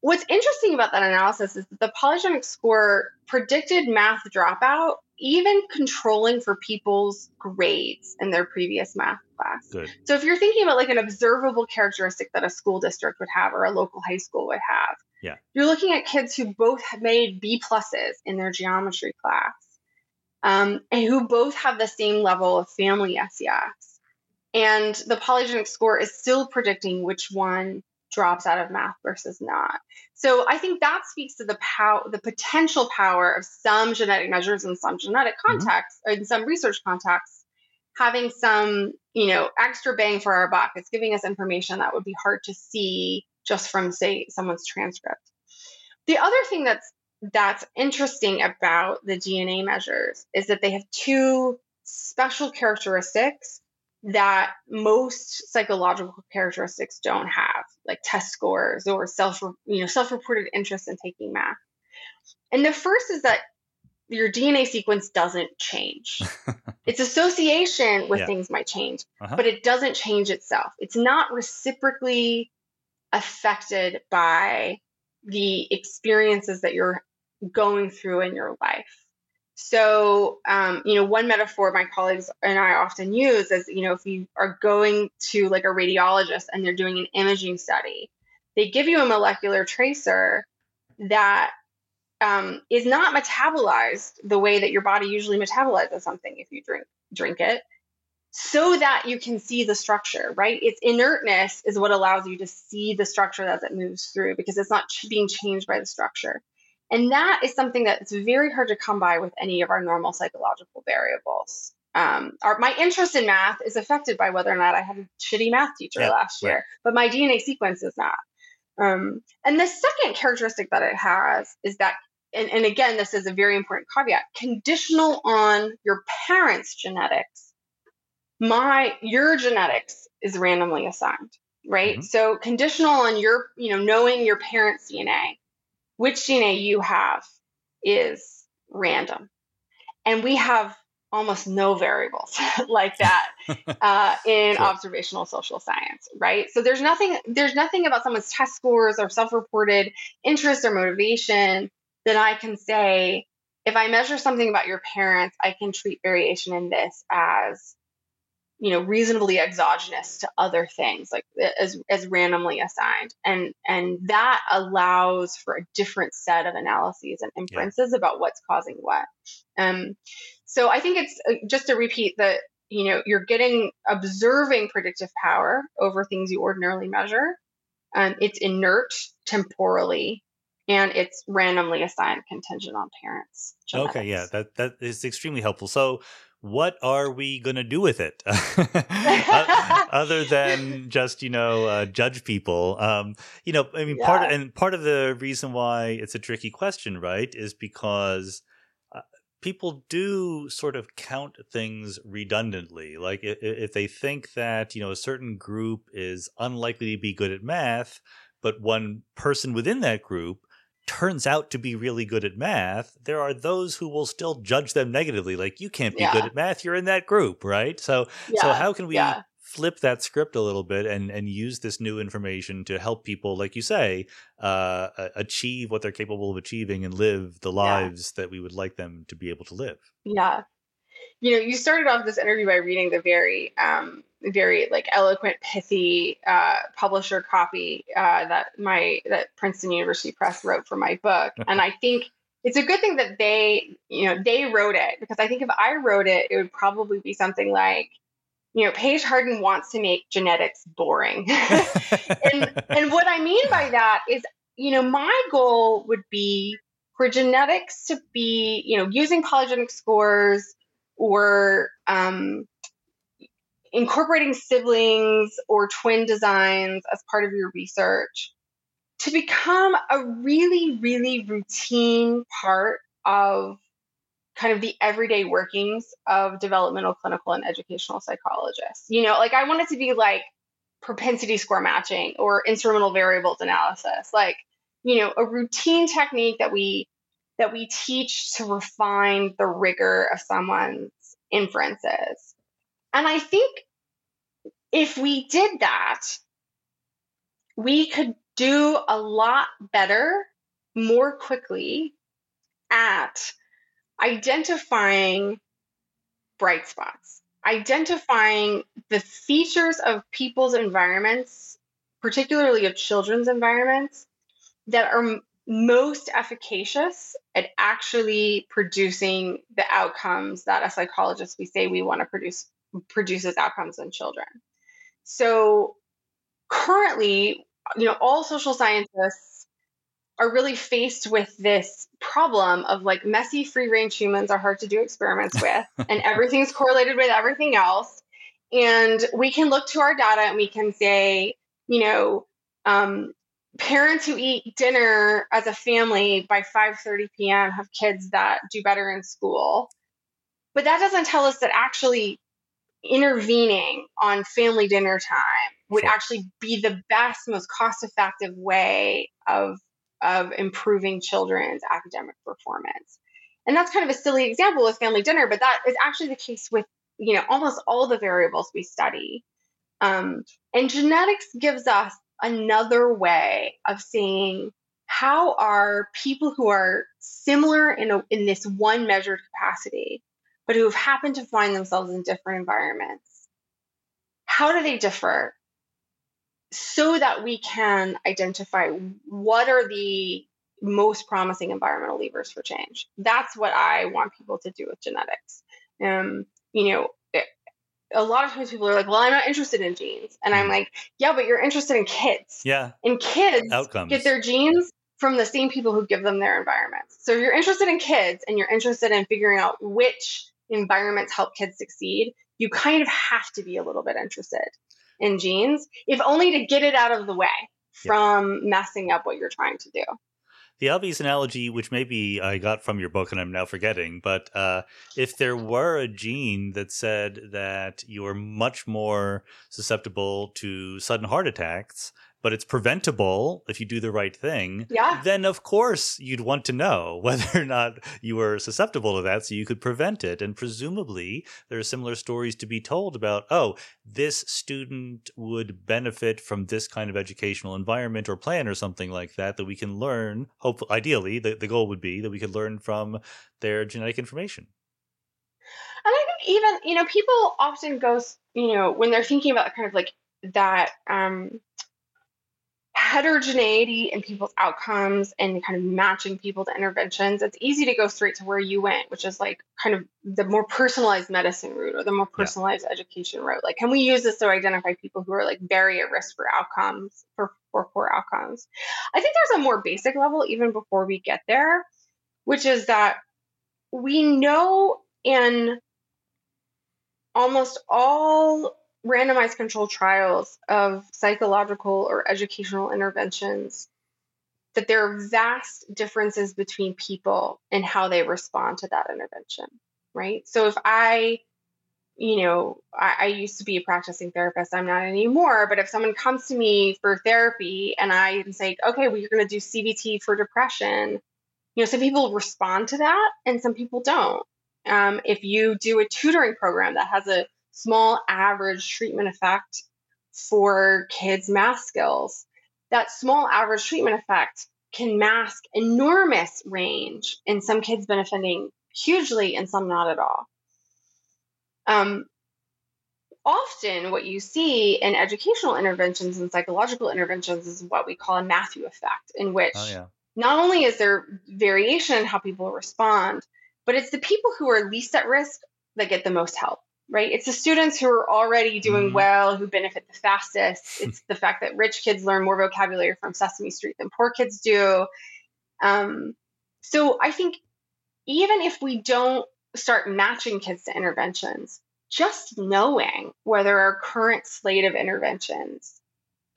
What's interesting about that analysis is that the polygenic score predicted math dropout, even controlling for people's grades in their previous math class. Good. So if you're thinking about like an observable characteristic that a school district would have or a local high school would have, Yeah. you're looking at kids who both have made B pluses in their geometry class, um, and who both have the same level of family SES. And the polygenic score is still predicting which one drops out of math versus not. So I think that speaks to the power, the potential power of some genetic measures in some genetic contexts, or in some research contexts, having some, you know, extra bang for our buck. It's giving us information that would be hard to see just from, say, someone's transcript. The other thing that's that's interesting about the DNA measures is that they have two special characteristics that most psychological characteristics don't have, like test scores or self, you know, self-reported interest in taking math. And the first is that your DNA sequence doesn't change. its association with Yeah. things might change, Uh-huh. but it doesn't change itself. It's not reciprocally affected by the experiences that you're going through in your life. So, um, you know, one metaphor my colleagues and I often use is, you know, if you are going to like a radiologist and they're doing an imaging study, they give you a molecular tracer that um, is not metabolized the way that your body usually metabolizes something if you drink drink it, so that you can see the structure. Right? Its inertness is what allows you to see the structure as it moves through because it's not being changed by the structure. And that is something that's very hard to come by with any of our normal psychological variables. Um, our, my interest in math is affected by whether or not I had a shitty math teacher Yeah, last year, right. but my DNA sequence is not. Um, and the second characteristic that it has is that, and, and again, this is a very important caveat, conditional on your parents' genetics. My your genetics is randomly assigned, right? Mhm. So conditional on your, you know, knowing your parents' DNA, which DNA you have is random. And we have almost no variables like that uh, in Sure. observational social science, right? So there's nothing there's nothing about someone's test scores or self-reported interest or motivation that I can say if I measure something about your parents, I can treat variation in this as you know reasonably exogenous to other things like as as randomly assigned. And and that allows for a different set of analyses and inferences about what's causing what. Um so i think it's uh, just to repeat that you know you're getting observing predictive power over things you ordinarily measure. Um, it's inert temporally and it's randomly assigned contingent on parents Okay, yeah, that that is extremely helpful. So, what are we going to do with it, other than just you know uh, judge people? Um, you know, I mean, part Yeah. and part of the reason why it's a tricky question, right, is because uh, people do sort of count things redundantly. Like if, if they think that, you know, a certain group is unlikely to be good at math, but one person within that group turns out to be really good at math, there are those who will still judge them negatively. Like, you can't be Yeah. good at math, you're in that group, right? So so how can we yeah. flip that script a little bit and and use this new information to help people, like you say, uh, achieve what they're capable of achieving and live the lives that we would like them to be able to live? Yeah. You know, you started off this interview by reading the very, um, very like eloquent, pithy uh, publisher copy uh, that my that Princeton University Press wrote for my book, and I think it's a good thing that they, you know, they wrote it because I think if I wrote it, it would probably be something like, you know, Paige Harden wants to make genetics boring. and and what I mean by that is, you know, my goal would be for genetics to be, you know, using polygenic scores or um, incorporating siblings or twin designs as part of your research to become a really, really routine part of kind of the everyday workings of developmental, clinical, and educational psychologists. You know, like I want it to be like propensity score matching or instrumental variables analysis, like, you know, a routine technique that we that we teach to refine the rigor of someone's inferences. And I think if we did that, we could do a lot better more quickly at identifying bright spots, identifying the features of people's environments, particularly of children's environments, that are most efficacious at actually producing the outcomes that as psychologists we say we want to produce produces outcomes in children. So currently, you know, all social scientists are really faced with this problem of like messy free range humans are hard to do experiments with and everything's correlated with everything else and we can look to our data and we can say you know um, parents who eat dinner as a family by 5:30 p.m. have kids that do better in school but that doesn't tell us that actually intervening on family dinner time would actually be the best most cost effective way of of improving children's academic performance. And that's kind of a silly example with family dinner but that is actually the case with you know almost all the variables we study. Um, and genetics gives us another way of seeing how are people who are similar in, a, in this one measured capacity but who have happened to find themselves in different environments how do they differ so that we can identify what are the most promising environmental levers for change. That's what I want people to do with genetics. Um, you know, it, a lot of times people are like, "Well, I'm not interested in genes," and I'm Mhm. like, "Yeah, but you're interested in kids, Yeah, and kids Outcomes. get their genes from the same people who give them their environments. So if you're interested in kids and you're interested in figuring out which environments help kids succeed, you kind of have to be a little bit interested in genes, if only to get it out of the way Yeah. from messing up what you're trying to do. The obvious analogy, which maybe I got from your book and I'm now forgetting, but uh, if there were a gene that said that you're much more susceptible to sudden heart attacks, but it's preventable if you do the right thing, Yeah. then of course you'd want to know whether or not you were susceptible to that so you could prevent it. And presumably there are similar stories to be told about, oh, this student would benefit from this kind of educational environment or plan or something like that, that we can learn, hope ideally, the, the goal would be that we could learn from their genetic information. And I think even, you know, people often go, you know, when they're thinking about kind of like that um, heterogeneity in people's outcomes and kind of matching people to interventions, it's easy to go straight to where you went, which is like kind of the more personalized medicine route or the more Yeah. personalized education route. Like, can we use this to identify people who are like very at risk for outcomes, for, for poor outcomes? I think there's a more basic level even before we get there, which is that we know in almost all randomized controlled trials of psychological or educational interventions that there are vast differences between people and how they respond to that intervention, right? So if I, you know, I, I, used to be a practicing therapist, I'm not anymore, but if someone comes to me for therapy and I say, okay, well, you're going to do CBT for depression, you know, some people respond to that and some people don't. Um, if you do a tutoring program that has a small average treatment effect for kids' math skills, that small average treatment effect can mask enormous range in some kids benefiting hugely and some not at all. Um, often, what you see in educational interventions and psychological interventions is what we call a Matthew effect, in which oh, yeah. not only is there variation in how people respond, but it's the people who are least at risk that get the most help right? It's the students who are already doing mm-hmm. well who benefit the fastest. It's the fact that rich kids learn more vocabulary from Sesame Street than poor kids do. Um, so I think even if we don't start matching kids to interventions, just knowing whether our current slate of interventions,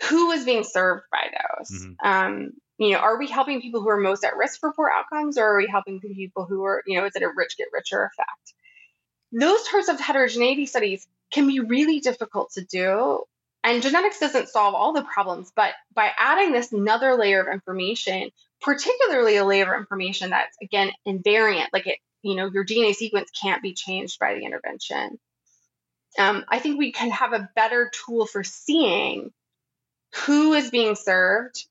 who is being served by those, mm-hmm. um, you know, are we helping people who are most at risk for poor outcomes, or are we helping people who are, you know, is it a rich get richer effect? Those sorts of heterogeneity studies can be really difficult to do. And genetics doesn't solve all the problems, but by adding this another layer of information, particularly a layer of information that's again invariant, like it, you know, your DNA sequence can't be changed by the intervention. Um, I think we can have a better tool for seeing who is being served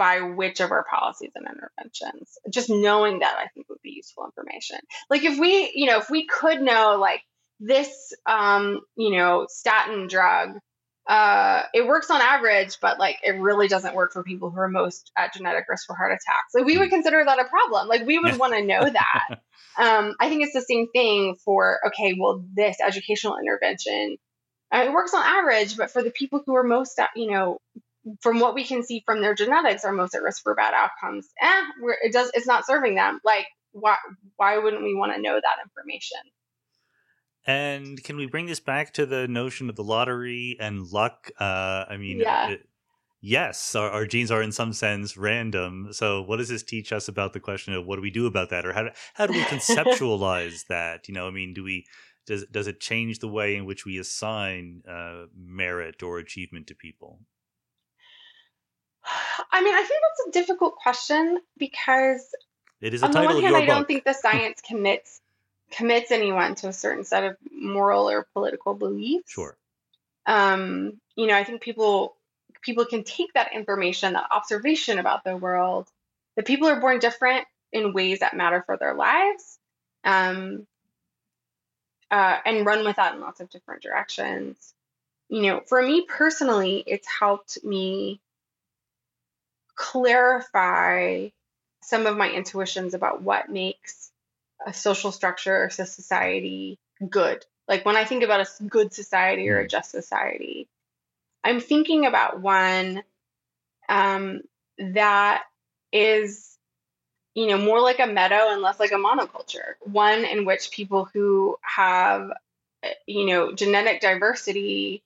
by which of our policies and interventions. Just knowing that I think would be useful information. Like if we, you know, if we could know like this, um, you know, statin drug, uh, it works on average, but like it really doesn't work for people who are most at genetic risk for heart attacks. Like we would consider that a problem. Like we would want to know that. um, I think it's the same thing for okay, well, this educational intervention. Uh, it works on average, but for the people who are most, you know, from what we can see from their genetics, are most at risk for bad outcomes. Eh, it does. It's not serving them. Like, why? Why wouldn't we want to know that information? And can we bring this back to the notion of the lottery and luck? Uh, I mean, yeah. it, yes, our, our, genes are in some sense random. So, what does this teach us about the question of what do we do about that, or how do, how do we conceptualize that? You know, I mean, do we does does it change the way in which we assign uh, merit or achievement to people? I mean, I think that's a difficult question because it is a on the one hand, I book. don't think the science commits commits anyone to a certain set of moral or political beliefs. Sure. Um, you know, I think people people can take that information, that observation about the world, that people are born different in ways that matter for their lives, um, uh, and run with that in lots of different directions. You know, for me personally, it's helped me clarify some of my intuitions about what makes a social structure or society good. Like when I think about a good society or a mm. just society, I'm thinking about one um, that is, you know, more like a meadow and less like a monoculture. One in which people who have, you know, genetic diversity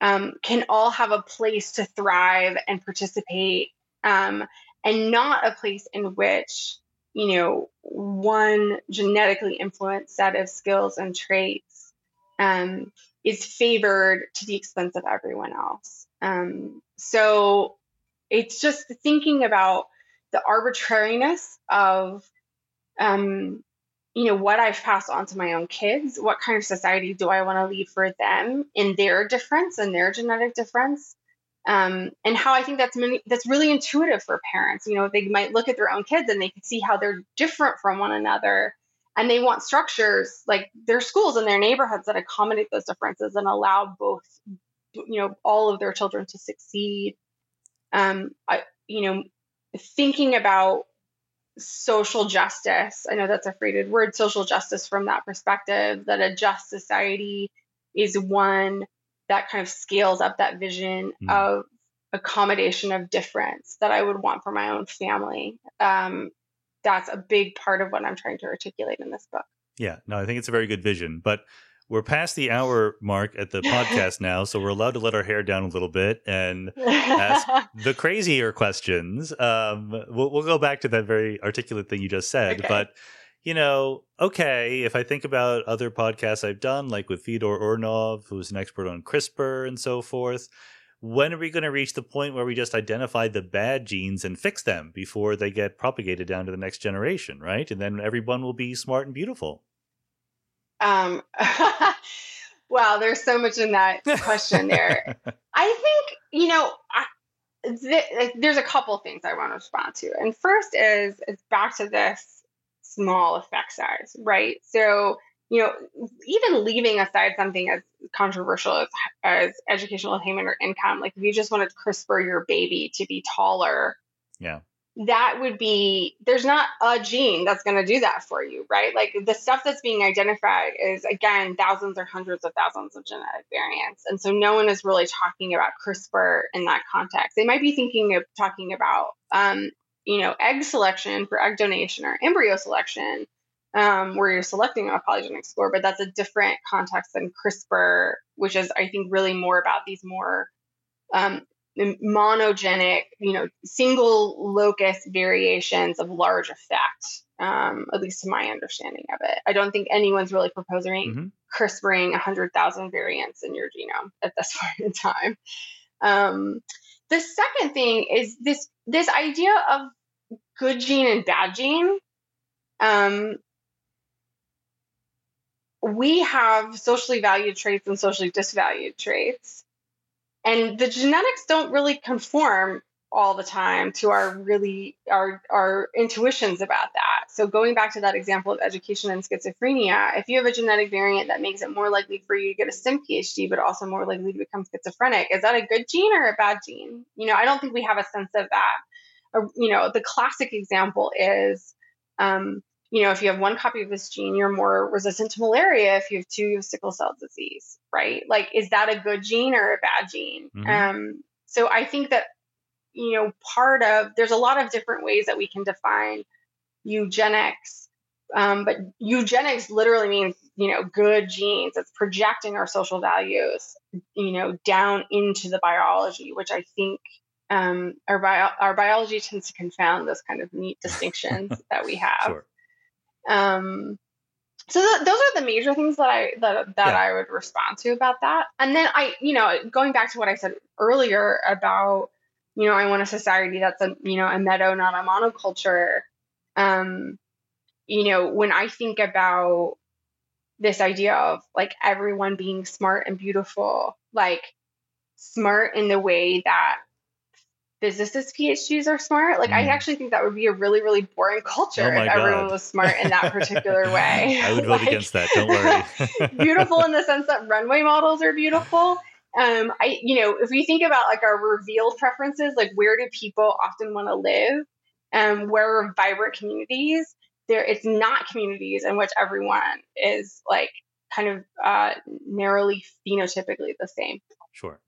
um, can all have a place to thrive and participate um, and not a place in which you know one genetically influenced set of skills and traits um, is favored to the expense of everyone else. Um, so it's just thinking about the arbitrariness of um, you know what I've passed on to my own kids. What kind of society do I want to leave for them in their difference and their genetic difference? Um, and how I think that's many, that's really intuitive for parents. You know, they might look at their own kids and they can see how they're different from one another, and they want structures like their schools and their neighborhoods that accommodate those differences and allow both, you know, all of their children to succeed. Um, I, you know, thinking about social justice. I know that's a freighted word, social justice from that perspective, that a just society is one that kind of scales up that vision mm. of accommodation of difference that I would want for my own family. Um, that's a big part of what I'm trying to articulate in this book. Yeah, no, I think it's a very good vision. But we're past the hour mark at the podcast now, so we're allowed to let our hair down a little bit and ask the crazier questions. Um, we'll, we'll go back to that very articulate thing you just said, Okay. but you know, okay, if I think about other podcasts I've done, like with Fyodor Urnov, who's an expert on CRISPR and so forth, when are we going to reach the point where we just identify the bad genes and fix them before they get propagated down to the next generation, right? And then everyone will be smart and beautiful. Um, wow, there's so much in that question there. I think, you know, I, th- there's a couple things I want to respond to. And first is, is back to this small effect size, right? So, you know, even leaving aside something as controversial as, as educational attainment or income, like if you just wanted to CRISPR your baby to be taller, Yeah. that would be there's not a gene that's going to do that for you right like the stuff that's being identified is again thousands or hundreds of thousands of genetic variants and so no one is really talking about crispr in that context they might be thinking of talking about um, you know egg selection for egg donation or embryo selection um, where you're selecting a polygenic score but that's a different context than crispr which is i think really more about these more um, monogenic, you know, single locus variations of large effect, um, at least to my understanding of it. I don't think anyone's really proposing Mhm. CRISPRing 100,000 variants in your genome at this point in time. Um, the second thing is this this idea of good gene and bad gene. Um, we have socially valued traits and socially disvalued traits. And the genetics don't really conform all the time to our really our our intuitions about that. So going back to that example of education and schizophrenia if you have a genetic variant that makes it more likely for you to get a sim phd but also more likely to become schizophrenic is that a good gene or a bad gene? You know i don't think we have a sense of that or, you know the classic example is um, you know, if you have one copy of this gene, you're more resistant to malaria. If you have two, you have sickle cell disease, right? Like, is that a good gene or a bad gene? Mhm. Um, so I think that, you know, part of there's a lot of different ways that we can define eugenics. Um, but eugenics literally means, you know, good genes. It's projecting our social values, you know, down into the biology, which I think um, our, bio- our biology tends to confound those kind of neat distinctions that we have. Sure. Um, so th- those are the major things that I that that Yeah. I would respond to about that. And then I, you know, going back to what I said earlier about, you know, I want a society that's a you know a meadow, not a monoculture. Um, you know, when I think about this idea of like everyone being smart and beautiful, like smart in the way that physicists PhDs are smart. Like I Mm. actually think that would be a really, really boring culture Oh if my everyone was smart in that particular way. I would vote Like, against that. Don't worry. beautiful in the sense that runway models are beautiful. Um, I, you know, if we think about like our revealed preferences, like where do people often want to live, um, where are vibrant communities? There, it's not communities in which everyone is like kind of uh, narrowly phenotypically the same. Sure.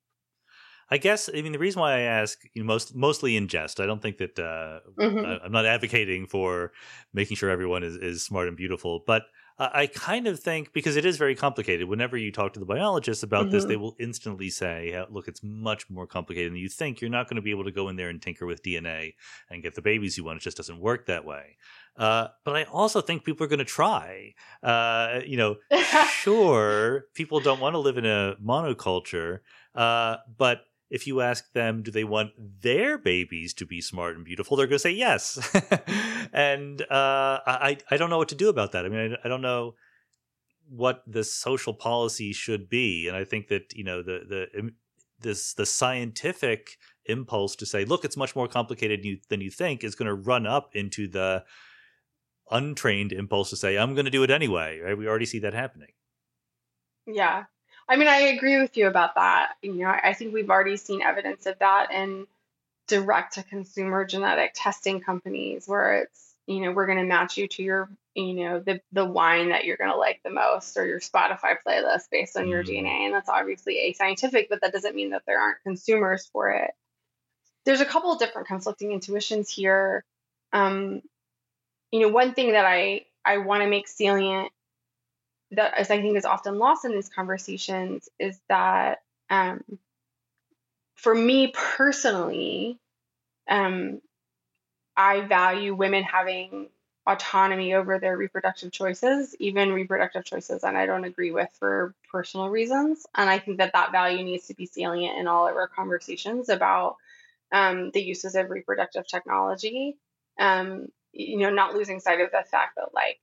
I guess I mean the reason why I ask, you know, most mostly in jest. I don't think that uh, Mhm. I, I'm not advocating for making sure everyone is, is smart and beautiful, but I, I kind of think because it is very complicated. Whenever you talk to the biologists about this, Mhm. they will instantly say, "Uh, "Look, it's much more complicated than you think. You're not going to be able to go in there and tinker with DNA and get the babies you want. It just doesn't work that way." Uh, but I also think people are going to try. Uh, you know, sure, people don't want to live in a monoculture, uh, but if you ask them, do they want their babies to be smart and beautiful? They're going to say yes. and uh, I, I don't know what to do about that. I mean, I, I don't know what the social policy should be. And I think that you know the the this the scientific impulse to say, look, it's much more complicated than you think, is going to run up into the untrained impulse to say, I'm going to do it anyway. Right? We already see that happening. Yeah. I mean, I agree with you about that. You know, I think we've already seen evidence of that in direct to consumer genetic testing companies where it's, you know, we're going to match you to your, you know, the the wine that you're going to like the most or your Spotify playlist based on your Mm. DNA. And that's obviously ascientific, but that doesn't mean that there aren't consumers for it. There's a couple of different conflicting intuitions here. Um, you know, one thing that I I want to make salient that I think is often lost in these conversations is that um, for me personally, um, I value women having autonomy over their reproductive choices, even reproductive choices that I don't agree with for personal reasons. And I think that that value needs to be salient in all of our conversations about um, the uses of reproductive technology. Um, you know, not losing sight of the fact that like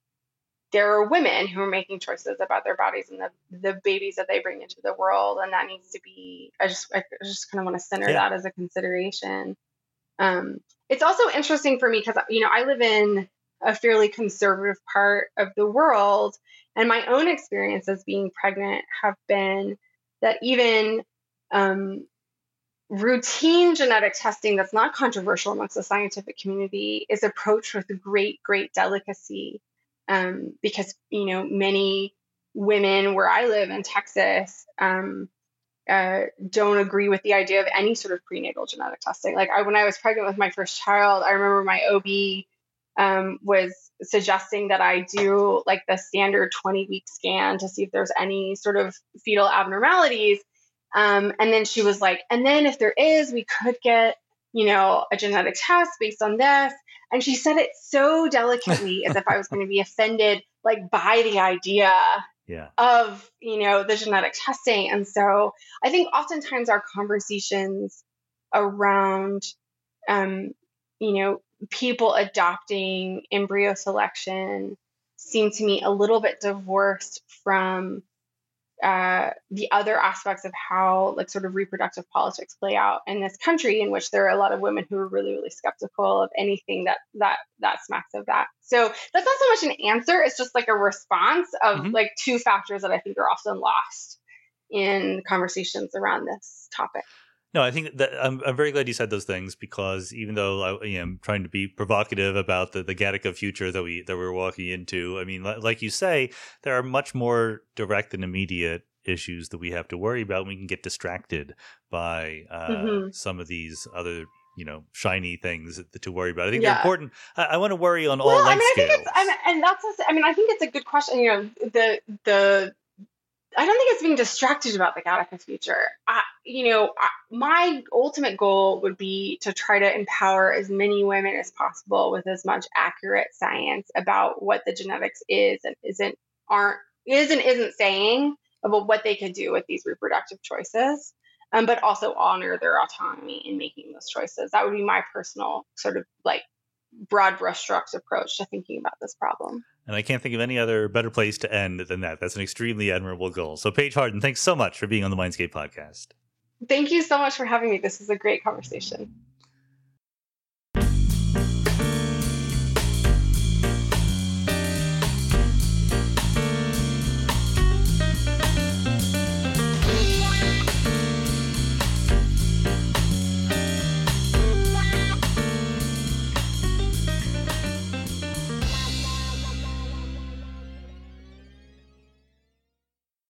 there are women who are making choices about their bodies and the, the babies that they bring into the world and that needs to be i just i just kind of want to center yeah. that as a consideration um, it's also interesting for me because you know i live in a fairly conservative part of the world and my own experiences being pregnant have been that even um, routine genetic testing that's not controversial amongst the scientific community is approached with great great delicacy um, because you know many women where I live in Texas um, uh, don't agree with the idea of any sort of prenatal genetic testing. Like I, when I was pregnant with my first child, I remember my OB um, was suggesting that I do like the standard 20 week scan to see if there's any sort of fetal abnormalities. Um, and then she was like, and then if there is, we could get, you know, a genetic test based on this. And she said it so delicately as if I was going to be offended, like by the idea yeah. of, you know, the genetic testing. And so I think oftentimes our conversations around, um, you know, people adopting embryo selection seem to me a little bit divorced from uh, the other aspects of how like sort of reproductive politics play out in this country in which there are a lot of women who are really really skeptical of anything that that that smacks of that so that's not so much an answer it's just like a response of mm-hmm. like two factors that i think are often lost in conversations around this topic no, I think that I'm, I'm very glad you said those things because even though I you know, am trying to be provocative about the, the Gattaca future that we that we're walking into, I mean, like you say, there are much more direct and immediate issues that we have to worry about. We can get distracted by uh, mm-hmm. some of these other you know shiny things to worry about. I think yeah. they're important. I, I, want to worry on well, all I mean, I think scales. It's, and that's I mean I think it's a good question. You know the the I don't think it's being distracted about the Gattaca future. I, you know, I, my ultimate goal would be to try to empower as many women as possible with as much accurate science about what the genetics is and isn't aren't is and isn't saying about what they could do with these reproductive choices, um, but also honor their autonomy in making those choices. That would be my personal sort of like broad brushstrokes approach to thinking about this problem. And I can't think of any other better place to end than that. That's an extremely admirable goal. So, Paige Harden, thanks so much for being on the Mindscape podcast. Thank you so much for having me. This is a great conversation.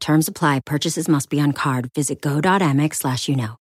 Terms apply. Purchases must be on card. Visit go.amex slash you know.